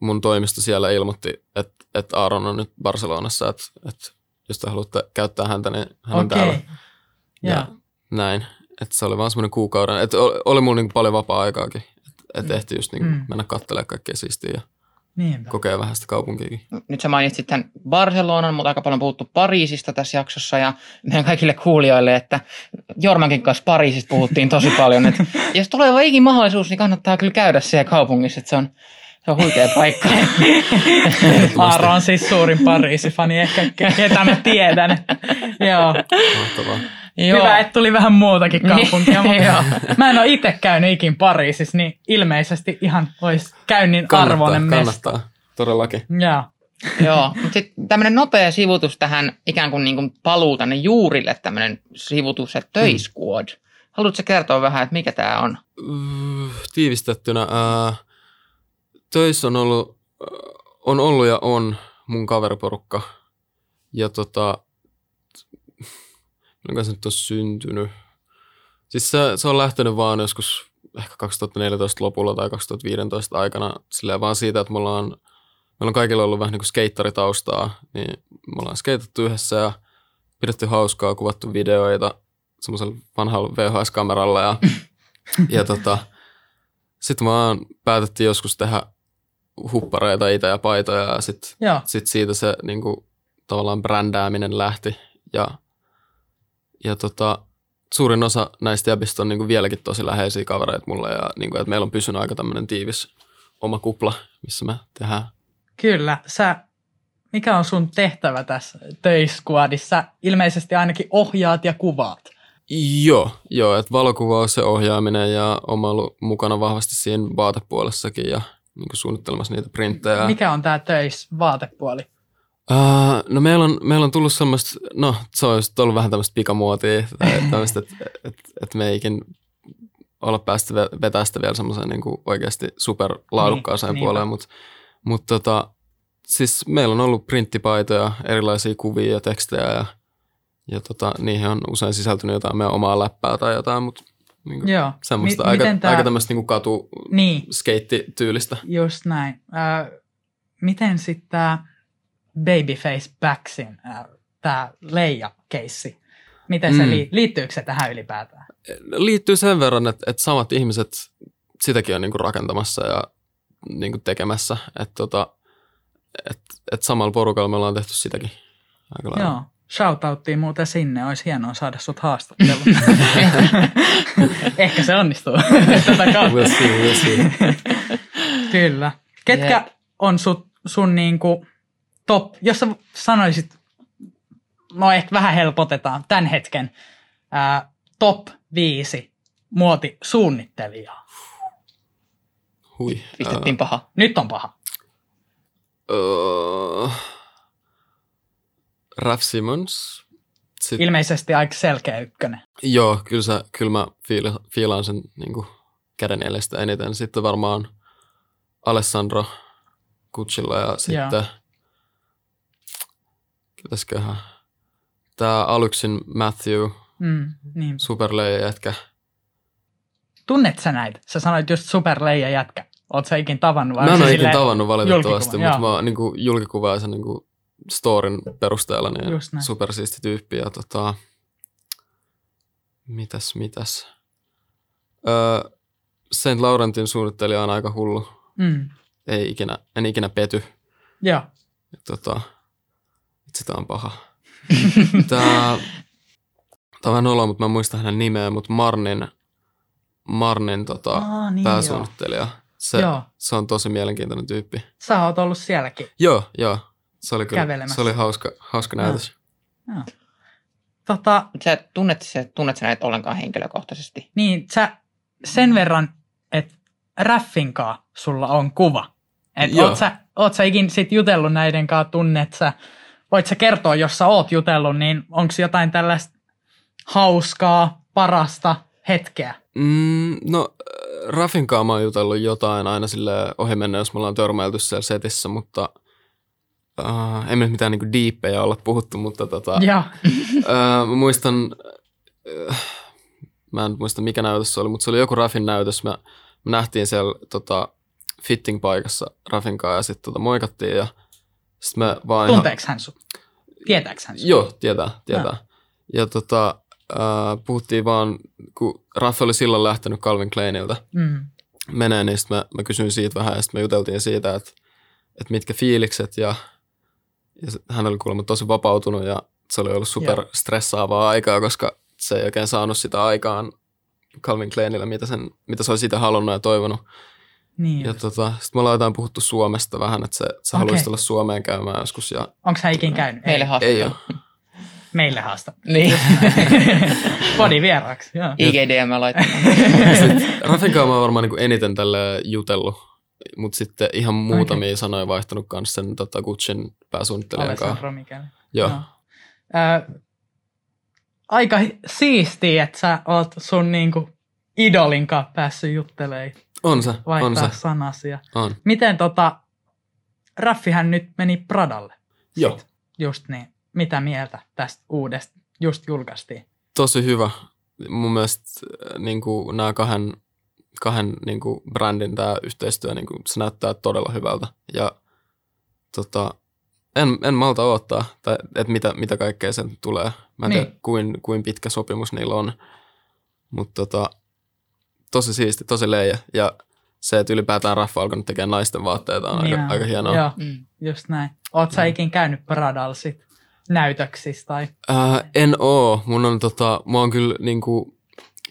mun toimisto siellä ilmoitti, että, että Aaron on nyt Barcelonassa, että, että jos te haluatte käyttää häntä, niin hän on Okei. täällä. Ja Ja. näin. Että se oli vaan semmoinen kuukauden. Että oli, oli mulla niin paljon vapaa-aikaakin. Että et ehti just niin Mm. mm. mennä katselemaan kaikkea siistiä ja Niinpä. kokea vähän sitä kaupunkiakin. Nyt sä mainitsit tämän Barcelonan, mutta aika paljon puhuttu Pariisista tässä jaksossa ja meidän kaikille kuulijoille, että Jormankin kanssa Pariisista puhuttiin tosi paljon. Että jos tulee vaan ikin mahdollisuus, niin kannattaa kyllä käydä siellä kaupungissa, että se on, se on huikea paikka. Aaro on siis suurin Pariisi-fani, ehkä ke- ketä mä tiedän. Joo. Mahtavaa. Hyvä, että tuli vähän muutakin kaupunkia, Niin, joo. mutta mä en ole itse käynyt ikin Pariisissa, niin ilmeisesti ihan olisi käynnin arvoinen mesta. kannattaa. Todellakin. Joo. Joo, mutta sitten tämmöinen nopea sivutus tähän ikään kuin, niin kuin paluu tänne juurille, tämmöinen sivutus, että töiskuod. Haluatko kertoa vähän, että mikä tämä on? Tiivistettynä. Ää, töissä on ollut, on ollut ja on mun kaveriporukka. Ja tota, milloin se nyt on syntynyt? Siis se, se on lähtenyt vaan joskus ehkä 2014 lopulla tai 2015 aikana silleen vaan siitä, että me ollaan, meillä on kaikilla ollut vähän niin kuin skeittaritaustaa, niin me ollaan skeitattu yhdessä ja pidetty hauskaa, kuvattu videoita semmoisella vanhalla VHS-kameralla ja, ja tota, sitten vaan päätettiin joskus tehdä huppareita itse ja paitoja ja sitten sit siitä se niin kuin, tavallaan brändääminen lähti ja, ja tota, suurin osa näistä jäbistä on niin kuin vieläkin tosi läheisiä kavereita mulle ja niin kuin, että meillä on pysynyt aika tämmöinen tiivis oma kupla, missä me tehdään. Kyllä. Sä, mikä on sun tehtävä tässä töiskuadissa? Ilmeisesti ainakin ohjaat ja kuvaat. Joo, joo että valokuvaus ja ohjaaminen ja oma ollut mukana vahvasti siinä vaatepuolessakin ja niin kuin suunnittelemassa niitä printtejä. Mikä on tämä töis vaatepuoli? Uh, no meillä on, meillä on tullut semmoista, no se on just ollut vähän tämmöistä pikamuotia, tämmöistä, että et, et me ei ikin olla päästy ve- vetää sitä vielä semmoiseen niin oikeasti superlaadukkaaseen Niin, puoleen, mutta mut tota, siis meillä on ollut printtipaitoja, erilaisia kuvia ja tekstejä ja, ja tota, niihin on usein sisältynyt jotain meidän omaa läppää tai jotain, mutta niin Joo. semmoista Mi- aika, tää- aika tämmöistä niin katu Niin, skeitti-tyylistä. just näin. Ö, miten sitten tämä Babyface Backsin, tämä Leija-keissi, miten se Mm. lii- liittyykö se tähän ylipäätään? liittyy sen verran, että, että samat ihmiset sitäkin on niinku rakentamassa ja niinku tekemässä. Että tota, et, et samalla porukalla me ollaan tehty sitäkin aika lailla. Joo. Shoutouttiin muuten sinne, olisi hienoa saada sut haastatteluun. Ehkä se onnistuu. We'll see, we'll see. Kyllä. Ketkä Jep. on sut, sun niinku top, jos sä sanoisit, no ehkä vähän helpotetaan tämän hetken, ää, top viisi muotisuunnittelijaa. Hui. Pistettiin paha. Nyt on paha. Uh, Raf Simmons. Sit, Ilmeisesti aika selkeä ykkönen. joo, kyllä, se, kyllä mä fiila, fiilaan sen niin käden elestä eniten. Sitten varmaan Alessandro Kutsilla ja sitten, ketäsköhän, tämä Alyksin Matthew, Mm, niin. superleija jätkä. Tunnet sä näitä? Sä sanoit just superleija jätkä. Oot sä ikin tavannut? vai Mä en ole silleen tavannut valitettavasti, julkikuva? mutta mä niin kuin, julkikuvaa sen niin kuin, storin perusteella niin supersiisti tyyppi. Ja, tota, mitäs, mitäs. Öö, St. Laurentin suunnittelija on aika hullu. Mm, Ei ikinä, en ikinä pety. joo. Tota, itse tää on paha. Tää, tää on vähän noloa, mutta mä en muista hänen nimeä, mutta Marnin, Marnin tota, Aa, niin pääsuunnittelija. Se, Joo. se on tosi mielenkiintoinen tyyppi. Sä oot ollut sielläkin. Joo, joo. Se oli kyllä, se oli hauska, hauska näytös. Joo. Tota, Sä tunnet, sä, tunnet sä näitä ollenkaan henkilökohtaisesti? niin sä sen verran, että Raffinkaa sulla on kuva. Et Joo. oot, sä, oot sä ikin sit jutellut näiden kanssa, tunnet sä, voit sä kertoa, jos sä oot jutellut, niin onko jotain tällaista hauskaa, parasta hetkeä? Mm, no, äh, Rafin kanssa mä oon jutellut jotain aina sille ohi mennä, jos me ollaan törmäilty siellä setissä, mutta uh, ei me nyt mitään niinku diippejä olla puhuttu, mutta tota, Ja, uh, mä muistan, uh, mä en muista mikä näytös se oli, mutta se oli joku Rafin näytös. Me, me nähtiin siellä tota, fitting-paikassa Rafin kanssa ja sitten tota, moikattiin ja sitten me vaan tunteeks hän sut? Tietääks hän? Joo, tietää, tietää. Ja tota, äh, puhuttiin vaan, kun Raffi oli silloin lähtenyt Calvin Kleiniltä Mm. menee, niin sit mä, mä kysyin siitä vähän ja sitten me juteltiin siitä, että, että mitkä fiilikset ja, ja hän oli kuulemma tosi vapautunut ja se oli ollut super Joo. stressaavaa aikaa, koska se ei oikein saanut sitä aikaan Calvin Kleinillä, mitä, sen, mitä se olisi itse halunnut ja toivonut. Niin. Ja tota, sitten me ollaan jotain puhuttu Suomesta vähän, että se, se Okei. haluaisi tulla Suomeen käymään joskus ja Onko hän ikin käynyt? Meille Ei. haastattelu. ei ole. Meille haasta. Niin. Podi vieraaksi, joo. IGDM laittaa. Rafin kanssa mä oon varmaan niin eniten tälle jutellut, mutta sitten ihan muutamia okay. sanoja vaihtanut kanssa sen tota, Gucciin pääsuunnittelijan kanssa. Alessandro Michele. Joo. Joo. Ö, aika siistiä, että sä oot sun niinku idolin kanssa päässyt juttelemaan, On se, on vaihtaa se, sanasia. on. Miten tota, Raffihän nyt meni Pradalle. Joo, Just niin. Mitä mieltä tästä uudesta just julkaistiin? tosi hyvä. Mun mielestä niin kuin, nämä kahden, kahden niin kuin, brändin tämä yhteistyö, niin kuin, se näyttää todella hyvältä. Ja tota, en, en malta odottaa, että mitä, mitä kaikkea sen tulee. Mä en Niin. tiedä, kuin, kuin pitkä sopimus niillä on. Mutta tota, tosi siisti, tosi leijä. Ja se, että ylipäätään Raffa alkanut tekemään naisten vaatteita, on aika, aika hienoa. Joo, Mm. just näin. Oot sä ikin käynyt Pradalla sit näytöksissä tai? Ää, en oo. Mun on tota, mä oon kyllä niinku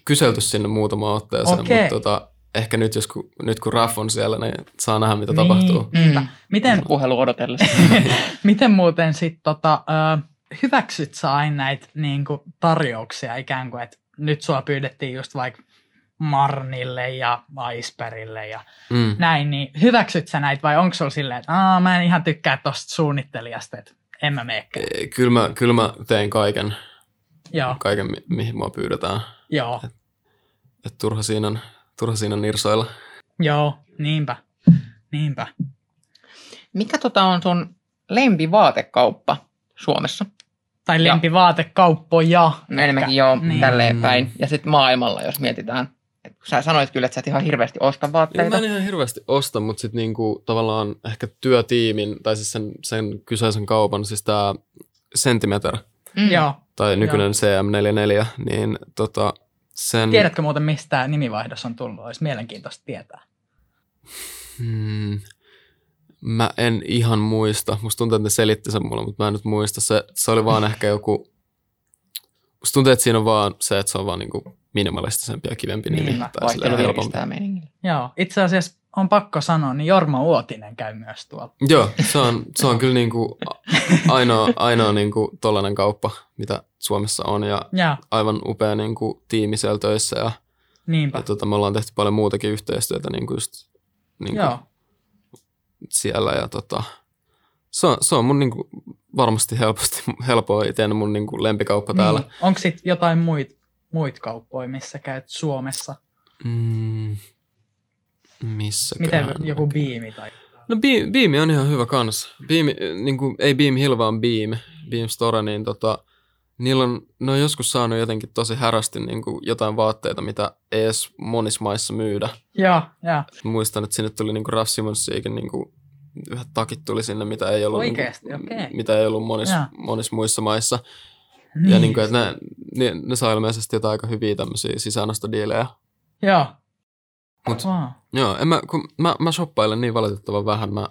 kyselty sinne muutama otteeseen, Okei. mutta tota, ehkä nyt, jos, kun, nyt kun Raff on siellä, niin saa nähdä, mitä Niin. tapahtuu. Mm. Miten, Puhelu odotellessa. miten muuten sit tota, ö, hyväksyt sä aina näitä niinku, tarjouksia ikään kuin, että nyt sua pyydettiin just vaikka Marnille ja Icebergille ja Mm. näin, niin hyväksyt sä näitä vai onko sulla silleen, että Aa, mä en ihan tykkää tosta suunnittelijasta, että en mä meekään. E, Kyllä mä, kyllä mä teen kaiken, Joo, kaiken mi- mihin mua pyydetään. joo, Et turha siinä on, turha siinä on nirsoilla. joo, niinpä, niinpä. Mikä tota on sun lempivaatekkauppa Suomessa? Tai Ja- lempivaatekaupoja. No enemmänkin joo, niin. tälleen päin. Ja sitten maailmalla, jos mietitään. Sä sanoit kyllä, että sä et ihan hirveästi osta vaatteita. mä en ihan hirveästi osta, mutta sitten niinku, tavallaan ehkä työtiimin, tai siis sen, sen kyseisen kaupan, siis tämä Centimeter, Mm. Joo. tai nykyinen CM44, niin tota, sen... Tiedätkö muuten, mistä nimivaihdos on tullut? Olisi mielenkiintoista tietää. Hmm. Mä en ihan muista. Musta tuntuu, että ne selitti sen mulle, mutta mä en nyt muista. Se, se oli vaan ehkä joku... Musta tuntuu, että siinä on vaan se, että se on vaan niinku minimalistisempi ja kivempi nimi. Niin, tai silleen Vaihtelu helpompi. Joo, itse asiassa on pakko sanoa, niin Jorma Uotinen käy myös tuolla. Joo, se on, se on kyllä niinku a- ainoa, ainoa niinku tollainen kauppa, mitä Suomessa on. Ja Joo, aivan upea niinku tiimi siellä töissä. Ja, niinpä. ja tota, me ollaan tehty paljon muutakin yhteistyötä niinku just niinku Joo, siellä ja tota, se on, se on mun niinku varmasti helposti, helpoa itse mun niinku lempikauppa täällä. niin. Onko sitten jotain muit, muit kauppoja, missä käyt Suomessa? Mm, missä Miten joku biimi tai... No Beam, Beam on ihan hyvä kans. Beam, niinku, ei Beam Hill, vaan Beam, Beam Store, niin tota, niillä on, ne on joskus saanut jotenkin tosi härästi niinku jotain vaatteita, mitä ei edes monissa maissa myydä. Joo, joo. Muistan, että sinne tuli niinku Raf Simonsiakin niinku, yhdet takit tuli sinne, mitä ei ollut, Oikeesti, niinku, okei. mitä ei ollut monissa, monissa muissa maissa. Niin. Ja niinku, että ne, ne, ne saa ilmeisesti jotain aika hyviä tämmöisiä sisäänostodiilejä. Joo. Mut Wow. Joo, en mä, kun mä, mä shoppailen niin valitettavan vähän, mä,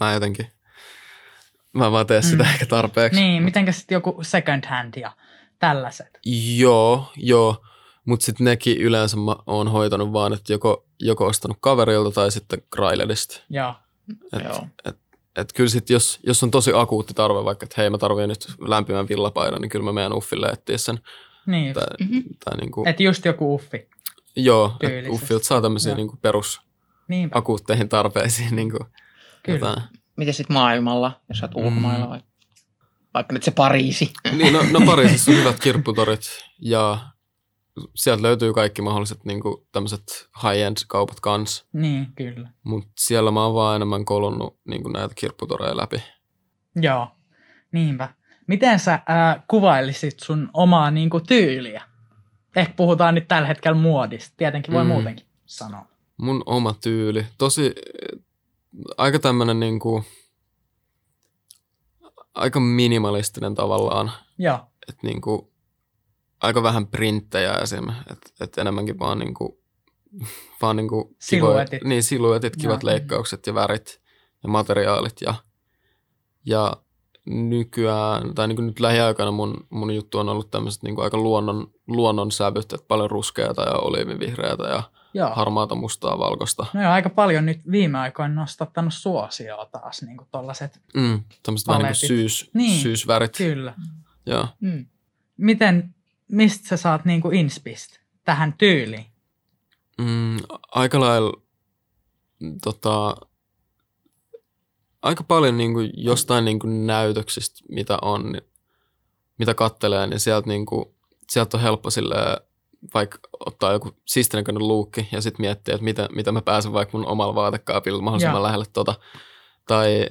mä jotenkin, mä vaan teen sitä Mm. ehkä tarpeeksi. Niin, mitenkä sitten joku second hand ja tällaiset? Joo, joo, mutta sitten nekin yleensä mä oon hoitanut vaan, että joko, joko ostanut kaverilta tai sitten Grailedista. Joo. Et, Joo. et, et kyllä sit jos, jos on tosi akuutti tarve, vaikka että hei mä tarvitsen nyt lämpimän villapaidan, niin kyllä mä menen Uffille etsiä sen. Niin just. Tai, Mhm. tai niinku, Et just joku uffi. joo, että. Uffilta saa tämmöisiä Joo. niinku perus Niinpä, akuutteihin tarpeisiin niinku, kyllä. jotain. Miten sitten maailmalla, jos sä oot Mm. ulkomailla vai? Vaikka nyt se Pariisi. Niin, no, no Pariisissa on hyvät kirpputorit ja sieltä löytyy kaikki mahdolliset niin kuin, tämmöiset high-end kaupat kans, Niin, kyllä. mutta siellä mä oon vaan enemmän kolonnut niin kuin näitä kirpputoreja läpi. Joo, niinpä. Miten sä ää, kuvailisit sun omaa niin kuin, tyyliä? Ehkä puhutaan nyt tällä hetkellä muodista. Tietenkin voi Mm. muutenkin sanoa. Mun oma tyyli, tosi aika tämmönen niin kuin, aika minimalistinen tavallaan, Joo, että niin kuin, aika vähän printtejä esim. Että et enemmänkin vaan niin kuin, vaan niin kuin Siluetit. Kivoja, niin, siluetit, kivat Joo. leikkaukset ja värit ja materiaalit ja, ja nykyään, tai niin kuin nyt lähiaikana mun, mun juttu on ollut tämmöiset niin kuin aika luonnon, luonnon sävyt, että paljon ruskeata ja oliivivihreätä ja joo. harmaata, mustaa, valkoista. No joo, aika paljon nyt viime aikoina nostattanut suosioa taas, niin kuin tollaset. Mm, tämmöiset vähän niin kuin syys, Niin, syysvärit. Kyllä. Joo. Mm. Miten, mistä sä saat niin kuin inspist tähän tyyliin? Mm, aika lailla tota, aika paljon niin kuin jostain niin kuin näytöksistä, mitä on, niin, mitä kattelee, niin sieltä, niin kuin, sieltä on helppo silleen, vaikka ottaa joku siistinäköinen luukki ja sitten miettiä, että mitä, mitä mä pääsen vaikka mun omalla vaatekaapilla mahdollisimman Joo. lähelle tota. Tai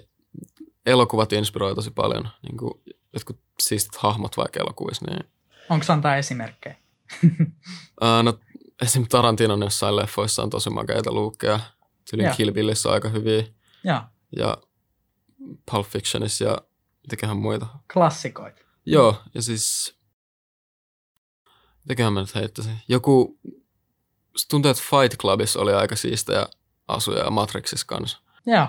elokuvat inspiroi tosi paljon, niin kuin jotkut siistit hahmot vaikka elokuvissa, niin Onko antaa esimerkkejä? Uh, no, esim. Tarantinon jossain leffoissa on tosi makeita luukkeja. Tylin. Kill Billissä on aika hyviä. Joo, Ja Pulp Fictionissa ja mitäköhän muita. klassikoita. Joo, ja siis... Mitäköhän mä nyt heittäisin? Joku... Tuntuu, että Fight Clubissa oli aika siistejä asuja ja Matrixissa kanssa. Joo,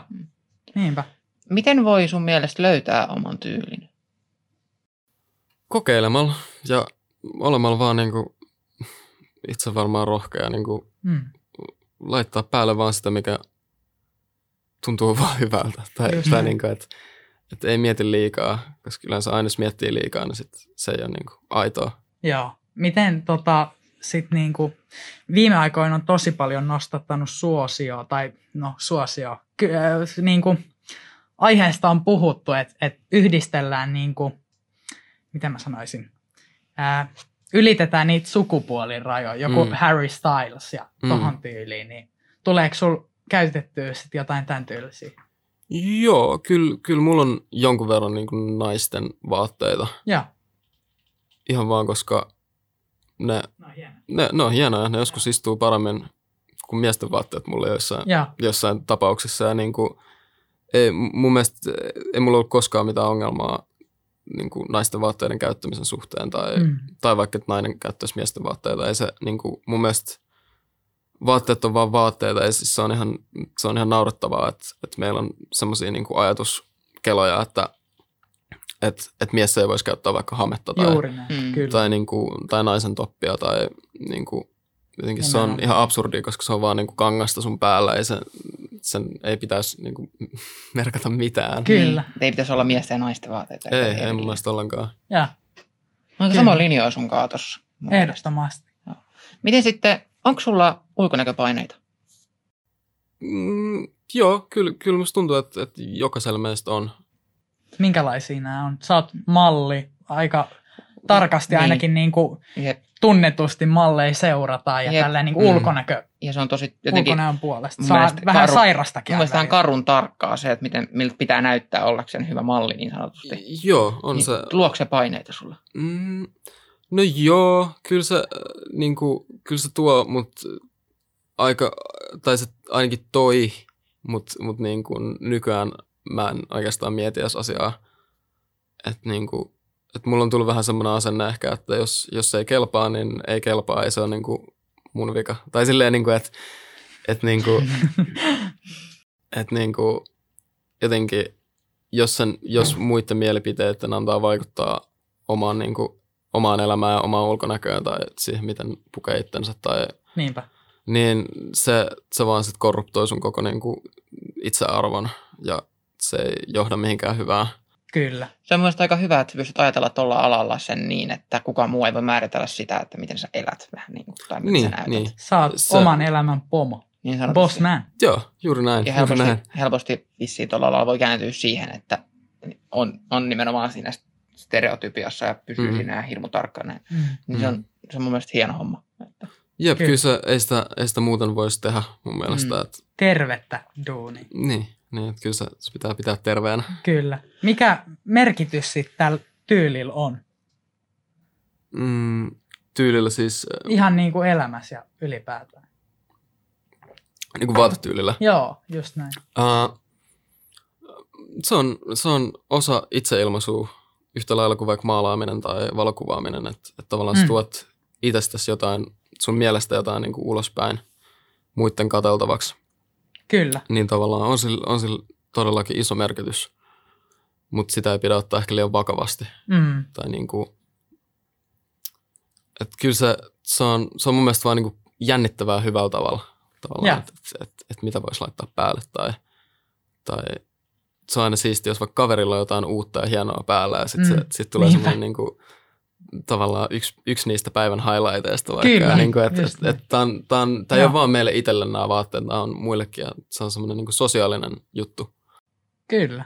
niinpä. Miten voi sun mielestä löytää oman tyylin? Kokeilemalla ja olemalla vaan niinku itse varmaan rohkea niinku Mm. laittaa päälle vaan sitä, mikä tuntuu vaan hyvältä. Tai, Just tai niin kuin, että, että ei mieti liikaa, koska yleensä aina jos miettii liikaa, niin sit se ei ole niin kuin aitoa. Joo. Miten tota, sit niinku, viime aikoina on tosi paljon nostattanut suosioa, tai no suosio, ky- äh, niinku, aiheesta on puhuttu, että et yhdistellään, niinku, miten mä sanoisin, ää, ylitetään niitä sukupuolirajoja, joku Mm. mm. Harry Styles ja Mm. tohon tyyliin, niin tuleeko sul käytettyä sit jotain tämän tyylisiä? Joo, kyllä, kyllä mulla on jonkun verran niin kuin naisten vaatteita. Joo. Ihan vaan, koska ne, No hieno. ne, ne on hienoja. Ne joskus istuu paremmin kuin miesten vaatteet mulle jossain, Joo. jossain tapauksissa. Ja niin kuin, ei, mun mielestä ei mulla ollut koskaan mitään ongelmaa niin kuin naisten vaatteiden käyttämisen suhteen tai, Mm. tai vaikka että nainen käyttäisi miesten vaatteita. Ei se, niin kuin, mun mielestä vaatteet on vaan vaatteita ja siis se on ihan, se on ihan naurettavaa, että, että meillä on semmoisia niin kuin ajatuskeloja, että, että, että mies ei voisi käyttää vaikka hametta tai, Juuri näin, Mm. kyllä. tai, niin kuin, tai naisen toppia tai niin kuin, jotenkin se on ihan absurdi, koska se on vaan niin kuin kangasta sun päällä, ei se, sen ei pitäisi niin kuin, merkata mitään. Kyllä. Niin, ei pitäisi olla miesten ja naisten vaatteita. Ei, Eri- ei mun mielestä ollenkaan. Joo, Onko sama linjoja sun kaa tossa? mun mielestä? ehdottomasti. Miten sitten, onko sulla ulkonäköpaineita? Mm, joo, kyllä, kyllä musta tuntuu, että, että jokaisella meistä on. Minkälaisia nämä on? Sä oot malli, aika tarkasti Niin. ainakin niin kuin tunnetusti malleja seurataan ja Jep. tälleen niin kuin Mm. ulkonäkö, ja se on tosi jotenkin, ulkonäön puolesta. Saa mielestä vähän karu- sairastakin. mun mielestä on välillä. karun tarkkaa se, että miten, miltä pitää näyttää ollakseen hyvä malli niin sanotusti. Joo, on Niin, se. Luokse se paineita sulla? Mm, no joo, kyllä se, äh, niin kuin, kyllä se tuo, mutta aika, tai se ainakin toi, mutta mut niin kuin nykyään mä en oikeastaan mieti edes asiaa. Että niin kuin, että mulla on tullut vähän semmoinen asenne ehkä, että jos, jos ei kelpaa, niin ei kelpaa, ei se ole niin kuin mun vika. Tai silleen, niin kuin, että, että, niin kuin, että niin kuin, jotenkin, jos, sen, jos muiden mielipiteiden antaa vaikuttaa omaan, niin kuin, omaan elämään ja omaan ulkonäköön tai siihen, miten pukee itsensä, tai, Niinpä. niin se, se vaan sit korruptoi sun koko niin kuin, itsearvon ja se ei johda mihinkään hyvään. Kyllä. Se on mielestäni aika hyvä, että pystyt ajatella tuolla alalla sen niin, että kukaan muu ei voi määritellä sitä, että miten sä elät vähän niin kuin, tai miten Niin, sä näytät. niin. Sä oot Se- oman elämän pomo. Niin sanotusti. Boss man. Joo, juuri näin. Ja helposti, näin. helposti vissiin tuolla alalla voi kääntyä siihen, että on, on nimenomaan siinä stereotypiassa ja pysyy mm. siinä hirmu tarkkana. Mm. Niin se, on, se on mun mielestä hieno homma. Että, Jep, Kyllä. kyllä se, ei sitä, ei sitä muuten voisi tehdä mun mielestä. Mm. Että, Tervettä duuni. niin, niin, että kyllä se, se pitää pitää terveenä. Kyllä. Mikä merkitys sitten tällä tyylillä on? Mm, tyylillä siis, Ihan niin kuin elämässä ja ylipäätään. niin kuin vaatetyylillä. Joo, just näin. Uh, se, on, se on osa itseilmaisua yhtä lailla kuin vaikka maalaaminen tai valokuvaaminen, että, että tavallaan mm. Tuot itsestäsi jotain, sun mielestä jotain niin kuin ulospäin muiden kateltavaksi, Kyllä. niin tavallaan on sillä, on sillä todellakin iso merkitys, mutta sitä ei pidä ottaa ehkä liian vakavasti. Mm. Tai niin kuin, että kyllä se, se, on, se on mun mielestä vaan niin kuin jännittävää hyvällä tavalla, tavallaan, että et, et, et mitä voisi laittaa päälle tai, tai se on aina siisti, jos vaikka kaverilla on jotain uutta ja hienoa päällä ja sitten Mm. sit tulee semmoinen niin kuin, tavallaan yksi, yksi niistä päivän highlighteista vaikka. Kyllä, ja niin kuin, että just et, näin. et, tämä on, tää on, tää ei ole vaan meille itselle nämä vaatteet, nämä on muillekin ja se on semmoinen niin kuin sosiaalinen juttu. Kyllä.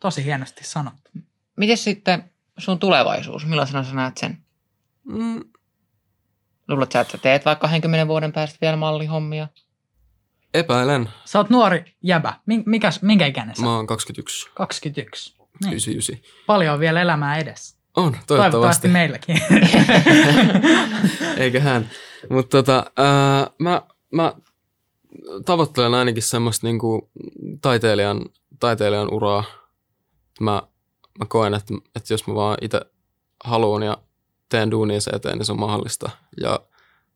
Tosi hienosti sanottu. miten sitten sun tulevaisuus? Millaisena sä näet sen? Mm, Luulet sä, että sä teet vaikka 20 vuoden päästä vielä mallihommia? epäilen. Sä oot nuori jäbä. Mikäs, minkä ikäinen sä? Mä oon 21, 21. Niin. 99. Paljon on vielä elämää edessä. On, Toivottavasti toivottavasti. meilläkin. Eiköhän. Mutta tota, ää, mä, mä tavoittelen ainakin semmoista niinku taiteilijan, taiteilijan uraa. Mä, mä koen, että, että jos mä vaan itse haluan ja teen duunia sen eteen, niin se on mahdollista. Ja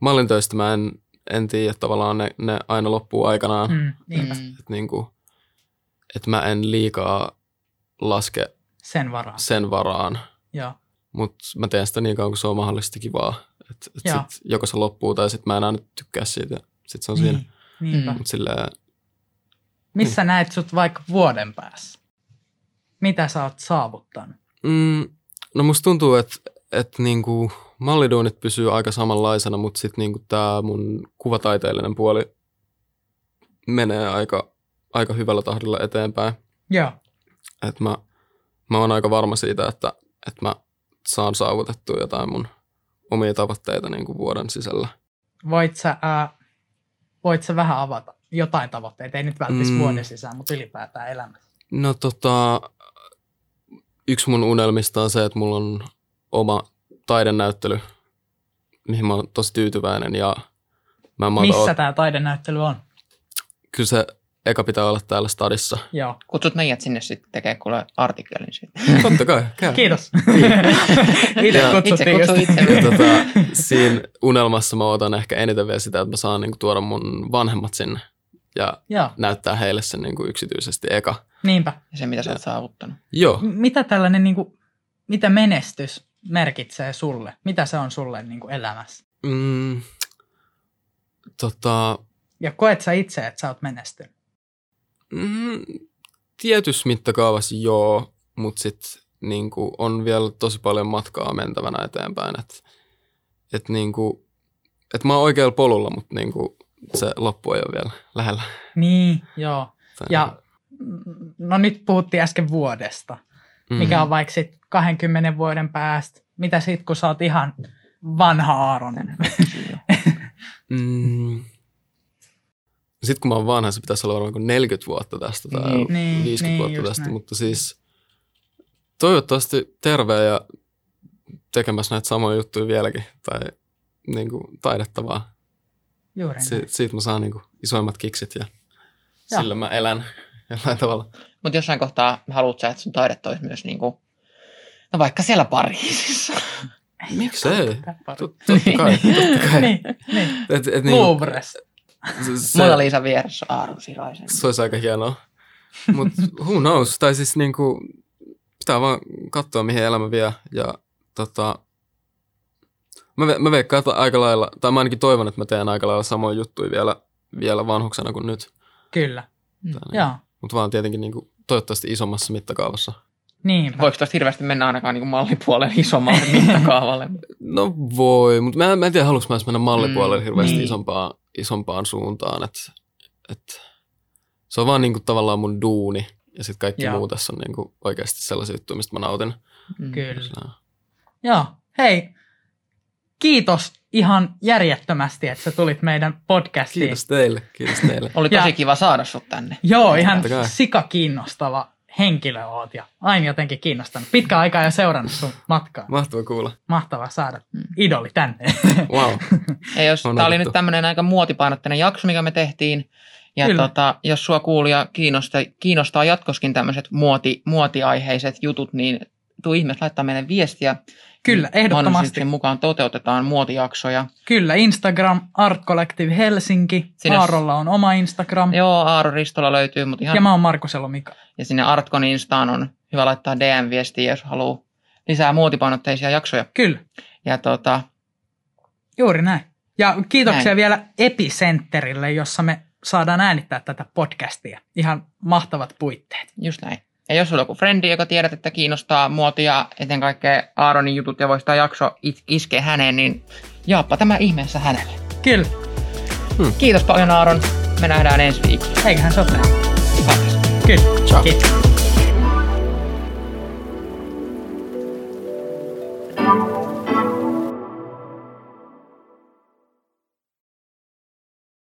mallintöistä mä en, en tiedä, että tavallaan ne, ne aina loppuu aikanaan. Mm. mm, niinpä. Mm. Että niinku, että mä en liikaa laske Sen varaan. sen varaan. Mutta mä teen sitä niin kauan, kun se on mahdollisesti kivaa. Et, et Joo. sit joko se loppuu tai sitten mä en aina tykkää siitä. ja Sit se on siinä. Niin. Niinpä. Mm. Mutta silleen, Missä näet sut vaikka vuoden päässä? Mitä sä oot saavuttanut? mm, no musta tuntuu, että et niinku malliduunit pysyy aika samanlaisena, mutta sitten niinku tämä mun kuvataiteellinen puoli menee aika, aika hyvällä tahdilla eteenpäin. Joo. Et mä, mä oon aika varma siitä, että, että mä saan saavutettua jotain mun omia tavoitteita niinku vuoden sisällä. Voit sä, ää, voit sä vähän avata jotain tavoitteita? Ei nyt välttämättä Mm. vuoden sisään, mutta ylipäätään elämässä. No tota, yksi mun unelmista on se, että mulla on oma taidenäyttely, mihin mä oon tosi tyytyväinen ja mä, Missä oon, tämä taidenäyttely on? kyllä se eka pitää olla täällä stadissa. Joo. Kutsut meidät sinne sitten tekemään kuule artikkelin siitä. Totta kai, käy. Kiitos. Itse Ja- kutsuttiin Itse itse. Ja tota, siinä unelmassa mä otan ehkä eniten vielä sitä, että mä saan niinku tuoda mun vanhemmat sinne ja Joo, näyttää heille sen niinku yksityisesti eka. niinpä. Ja se, mitä sä oot saavuttanut. Joo, M- Mitä tällainen, niin kuin, mitä menestys merkitsee sulle? Mitä se on sulle niin kuin elämässä? mm, tota, Ja koet sä itse, että sä oot menestynyt? Mm, tietyssä mittakaavassa joo, mutta sitten niinku, on vielä tosi paljon matkaa mentävänä eteenpäin. Että et, niinku, et mä oon oikealla polulla, mutta niinku, se loppu ei ole vielä lähellä. Niin, joo. Tai Ja mm, no nyt puhuttiin äsken vuodesta. mm, Mikä on vaikka sit 20 vuoden päästä? Mitä sit, kun sä oot ihan vanha Aaronen? Mm, sitten kun mä oon vanha, se pitäisi olla varmaan kuin 40 vuotta tästä tai Niin, niin, 50 niin, vuotta just tästä, näin. mutta siis toivottavasti terve ja tekemässä näitä samoja juttuja vieläkin tai niin kuin, taidettavaa. Juuri Si- siitä mä saan niinku isoimmat kiksit ja Joo. sillä mä elän jollain tavalla. Mutta jossain kohtaa haluat sä, että sun taidetta olisi myös niinku, no vaikka siellä Pariisissa. Miksei? Totta kai, totta kai. niin, niin. Et, et niinku, Louvres. Se, se, Mona Liisa vieressä Aaron Siraisen. se olisi aika hienoa. Mutta who knows? Tai siis niinku, pitää vaan katsoa, mihin elämä vie. Ja tota, mä, ve, mä veikkaan, että aika lailla, tai mä ainakin toivon, että mä teen aika lailla samoja juttuja vielä, vielä vanhuksena kuin nyt. Kyllä. Mm. Joo. Mutta vaan tietenkin niinku, toivottavasti isommassa mittakaavassa. Niinpä. Voiko tuosta hirveästi mennä ainakaan niinku mallipuolelle isommalle mittakaavalle? No voi, mutta mä, mä en tiedä, haluanko mä edes mennä mallipuolelle Mm, hirveästi niin. isompaan, isompaan suuntaan. Et, et, se on vaan niinku tavallaan mun duuni ja sitten kaikki Joo. muu tässä on niinku oikeasti sellaisia juttuja, mistä mä nautin. Mm. Kyllä. Sillä- Joo. Hei. kiitos ihan järjettömästi, että sä tulit meidän podcastiin. Kiitos teille, kiitos teille. Oli Ja- tosi kiva saada sut tänne. Joo, ihan sika kiinnostava henkilö oot ja aina jotenkin kiinnostanut. Pitkä aikaa jo seurannut sun matkaa. Mahtava kuulla. Mahtavaa saada Mm. idoli tänne. Wow. Ja jos, tämä oli nyt tämmöinen aika muotipainotteinen jakso, mikä me tehtiin. Ja Kyllä. tota, jos sua kuulija kiinnostaa, kiinnostaa jatkoskin tämmöiset muoti, muotiaiheiset jutut, niin tuu ihmeessä laittaa meille viestiä. Kyllä, ehdottomasti. mukaan toteutetaan muotijaksoja. Kyllä, Instagram, Art Collective Helsinki. Sinne- Aarolla on oma Instagram. Joo, Aaro Ristola löytyy, mutta ihan Ja mä oon Markuselo Mika. Ja sinne Artkon Instaan on hyvä laittaa DM-viestiä, jos haluaa lisää muotipainotteisia jaksoja. Kyllä, Ja tota, juuri näin. Ja kiitoksia Näin. vielä Epicenterille, jossa me saadaan äänittää tätä podcastia. Ihan mahtavat puitteet. just näin. Ja jos sulla on joku frendi, joka tiedät, että kiinnostaa muotia, eten kaikkea Aaronin jutut ja voisi tämä jakso it- iskeä häneen, niin jaappa tämä ihmeessä hänelle. Kyllä, Kiitos paljon Aaron. Me nähdään ensi viikolla. eiköhän se ole. Kiitos. Kyllä, Ciao. kiitos.